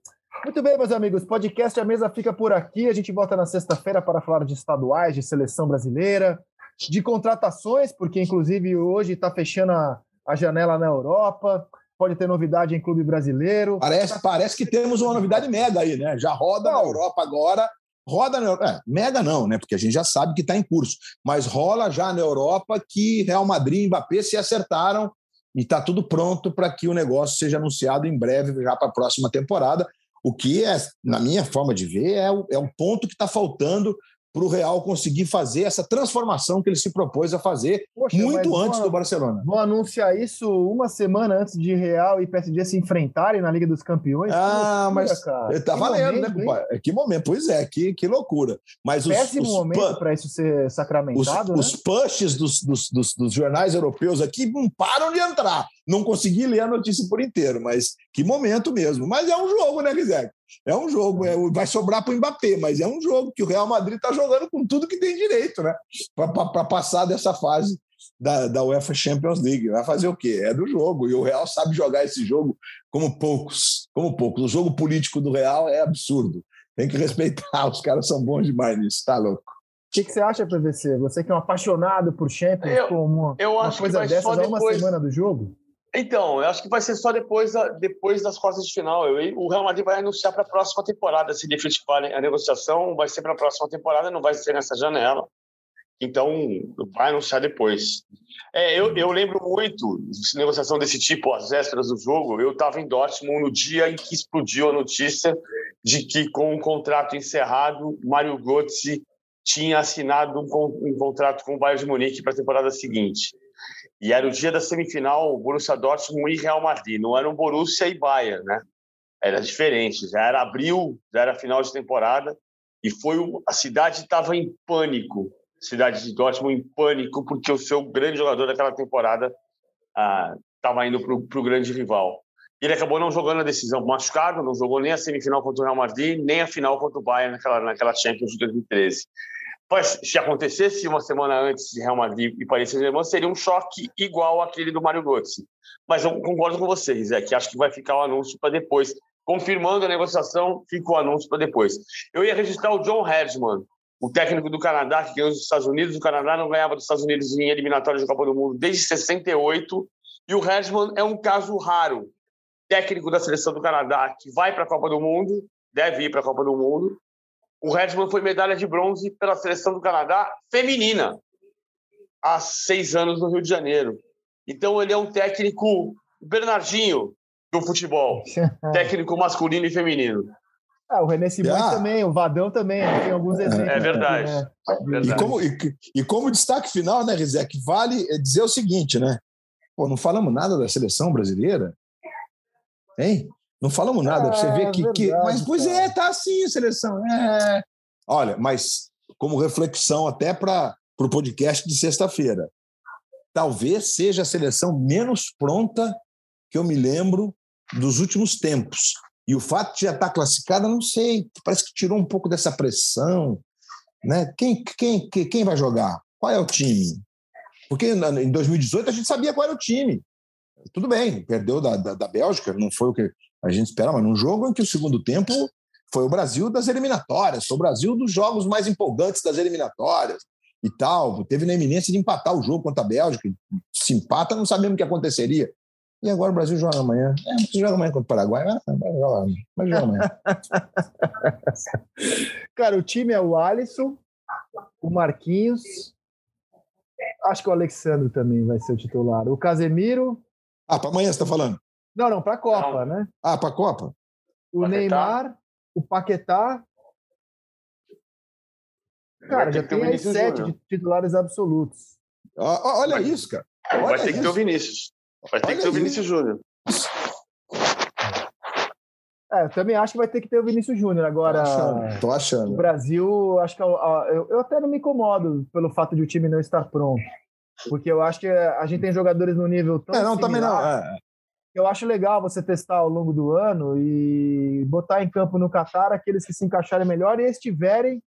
Speaker 2: Muito bem, meus amigos, podcast A Mesa fica por aqui. A gente volta na sexta-feira para falar de estaduais, de seleção brasileira, de contratações, porque inclusive hoje está fechando a, a janela na Europa. Pode ter novidade em clube brasileiro.
Speaker 3: Parece, parece que temos uma novidade mega aí, né? Já roda na Europa agora. Roda na Europa. É, mega não, né? Porque a gente já sabe que está em curso. Mas rola já na Europa que Real Madrid e Mbappé se acertaram e está tudo pronto para que o negócio seja anunciado em breve, já para a próxima temporada. O que, é, na minha forma de ver, é o, é um ponto que está faltando para o Real conseguir fazer essa transformação que ele se propôs a fazer Poxa, muito antes vou, do Barcelona.
Speaker 2: Vão anunciar isso uma semana antes de Real e PSG se enfrentarem na Liga dos Campeões?
Speaker 3: Ah, loucura, mas cara. tá que valendo, né, momento, né, compadre? Que momento, pois é, que, que loucura. Mas
Speaker 2: os, Péssimo os, momento para isso ser sacramentado.
Speaker 3: Os,
Speaker 2: né?
Speaker 3: os pushes dos, dos, dos, dos jornais europeus aqui não param de entrar. Não consegui ler a notícia por inteiro, mas que momento mesmo. Mas é um jogo, né, Rizek? É um jogo, é, vai sobrar para o Mbappé, mas é um jogo que o Real Madrid está jogando com tudo que tem direito, né? Para passar dessa fase da, da UEFA Champions League. Vai fazer o quê? É do jogo. E o Real sabe jogar esse jogo como poucos. Como poucos. O jogo político do Real é absurdo. Tem que respeitar, os caras são bons demais nisso, tá louco.
Speaker 2: O que, que, você acha, PVC? Você que é um apaixonado por Champions,
Speaker 4: eu,
Speaker 2: como uma,
Speaker 4: eu
Speaker 2: uma coisa dessas, depois... uma semana do jogo?
Speaker 4: Então, eu acho que vai ser só depois, da, depois das quartas de final. Eu, o Real Madrid vai anunciar para a próxima temporada. Se definitivamente a negociação vai ser para a próxima temporada, não vai ser nessa janela. Então, vai anunciar depois. É, eu, eu lembro muito de negociação desse tipo, às vésperas do jogo. Eu estava em Dortmund no dia em que explodiu a notícia de que, com o contrato encerrado, Mário Götze tinha assinado um, um contrato com o Bayern de Munique para a temporada seguinte. E era o dia da semifinal Borussia Dortmund e Real Madrid. Não era um Borussia e Bayern, né? Era diferente. Já era abril, já era final de temporada. E foi a cidade estava em pânico. A cidade de Dortmund em pânico porque o seu grande jogador daquela temporada estava ah, indo para o grande rival. Ele acabou não jogando a decisão machucado, não jogou nem a semifinal contra o Real Madrid, nem a final contra o Bayern naquela, naquela Champions de 2013 se acontecesse uma semana antes de Real Madrid e Paris Saint-Germain, seria um choque igual aquele do Mário Götze. Mas eu concordo com vocês, é que acho que vai ficar o anúncio para depois. Confirmando a negociação, fica o anúncio para depois. Eu ia registrar o John Hedgeman, o técnico do Canadá, que ganhou dos Estados Unidos. O Canadá não ganhava dos Estados Unidos em eliminatórias de Copa do Mundo desde 68. E o Hedgeman é um caso raro. Técnico da seleção do Canadá que vai para a Copa do Mundo, deve ir para a Copa do Mundo, o Redman foi medalha de bronze pela seleção do Canadá feminina há seis anos no Rio de Janeiro. Então ele é um técnico Bernardinho do futebol, técnico masculino e feminino.
Speaker 2: Ah, o René Simões ah. também, o Vadão também, tem alguns
Speaker 4: é exemplos. É verdade. Aqui, né?
Speaker 3: é verdade. E, como, e, e, como destaque final, né, Rizek, vale dizer o seguinte, né? Pô, não falamos nada da seleção brasileira, hein? Não falamos nada. É, você vê que, verdade, que. Mas, pois é, tá assim a seleção. É. Olha, mas como reflexão até para o podcast de sexta-feira. Talvez seja a seleção menos pronta que eu me lembro dos últimos tempos. E o fato de já estar classificada, não sei, parece que tirou um pouco dessa pressão. Né? Quem, quem, quem vai jogar? Qual é o time? Porque em 2018 a gente sabia qual era o time. Tudo bem, perdeu da, da, da Bélgica, não foi o que a gente esperava, mas num jogo em que o segundo tempo foi o Brasil das eliminatórias, foi o Brasil dos jogos mais empolgantes das eliminatórias e tal. Teve na iminência de empatar o jogo contra a Bélgica. Se empata, não sabemos o que aconteceria. E agora o Brasil joga amanhã. É, mas joga amanhã contra o Paraguai. Vai jogar, vai jogar amanhã.
Speaker 2: Cara, o time é o Alisson, o Marquinhos. Acho que o Alexandre também vai ser o titular. O Casemiro.
Speaker 3: Ah, para amanhã você está falando?
Speaker 2: Não, não, para a Copa, não. né?
Speaker 3: Ah, para a Copa?
Speaker 2: O Paquetá. Neymar, o Paquetá. Cara, já tem aí sete de titulares absolutos.
Speaker 3: Olha vai, isso, cara. Olha
Speaker 4: vai ter isso. que ter o Vinícius. Vai ter Olha que ter o Vinícius Júnior.
Speaker 2: É, eu também acho que vai ter que ter o Vinícius Júnior. Agora,
Speaker 3: tô achando, tô achando.
Speaker 2: O Brasil, acho que eu, eu, eu, até não me incomodo pelo fato de o time não estar pronto. Porque eu acho que a gente tem jogadores no nível tão.
Speaker 3: É, não, similar, também não. É
Speaker 2: eu acho legal você testar ao longo do ano e botar em campo no Qatar aqueles que se encaixarem melhor e estiverem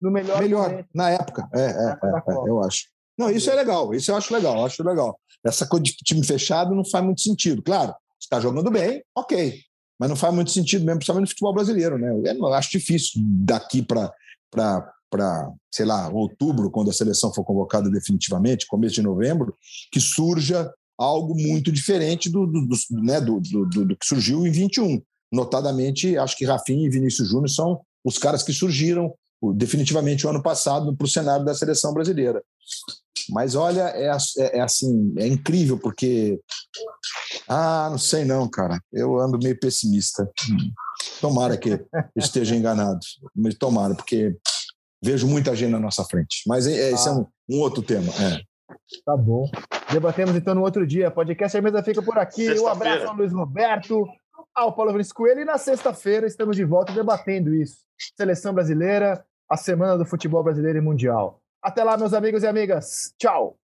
Speaker 2: no melhor
Speaker 3: melhor momento. na época é, é, é, é eu acho Não, isso é legal, isso eu acho legal, acho legal. Essa coisa de time fechado não faz muito sentido. Claro, está jogando bem, ok. Mas não faz muito sentido mesmo, principalmente no futebol brasileiro, né? Eu acho difícil daqui para para, sei lá, outubro, quando a seleção for convocada definitivamente, começo de novembro, que surja algo muito diferente do, do, do né, do, do, que surgiu em 21. Notadamente, acho que Rafinha e Vinícius Júnior são os caras que surgiram definitivamente o ano passado para o cenário da seleção brasileira. Mas olha, é, é, é, assim, é incrível, porque. Ah, não sei não, cara. Eu ando meio pessimista. Tomara que esteja enganado. Mas tomara, porque vejo muita gente na nossa frente. Mas é, esse é um, um outro tema. É.
Speaker 2: Tá bom. Debatemos então no outro dia. Podcast A Mesa fica por aqui. Um abraço ao Luiz Roberto, ao Paulo Vinícius Coelho. E na sexta-feira estamos de volta debatendo isso. Seleção brasileira, a semana do futebol brasileiro e mundial. Até lá, meus amigos e amigas. Tchau!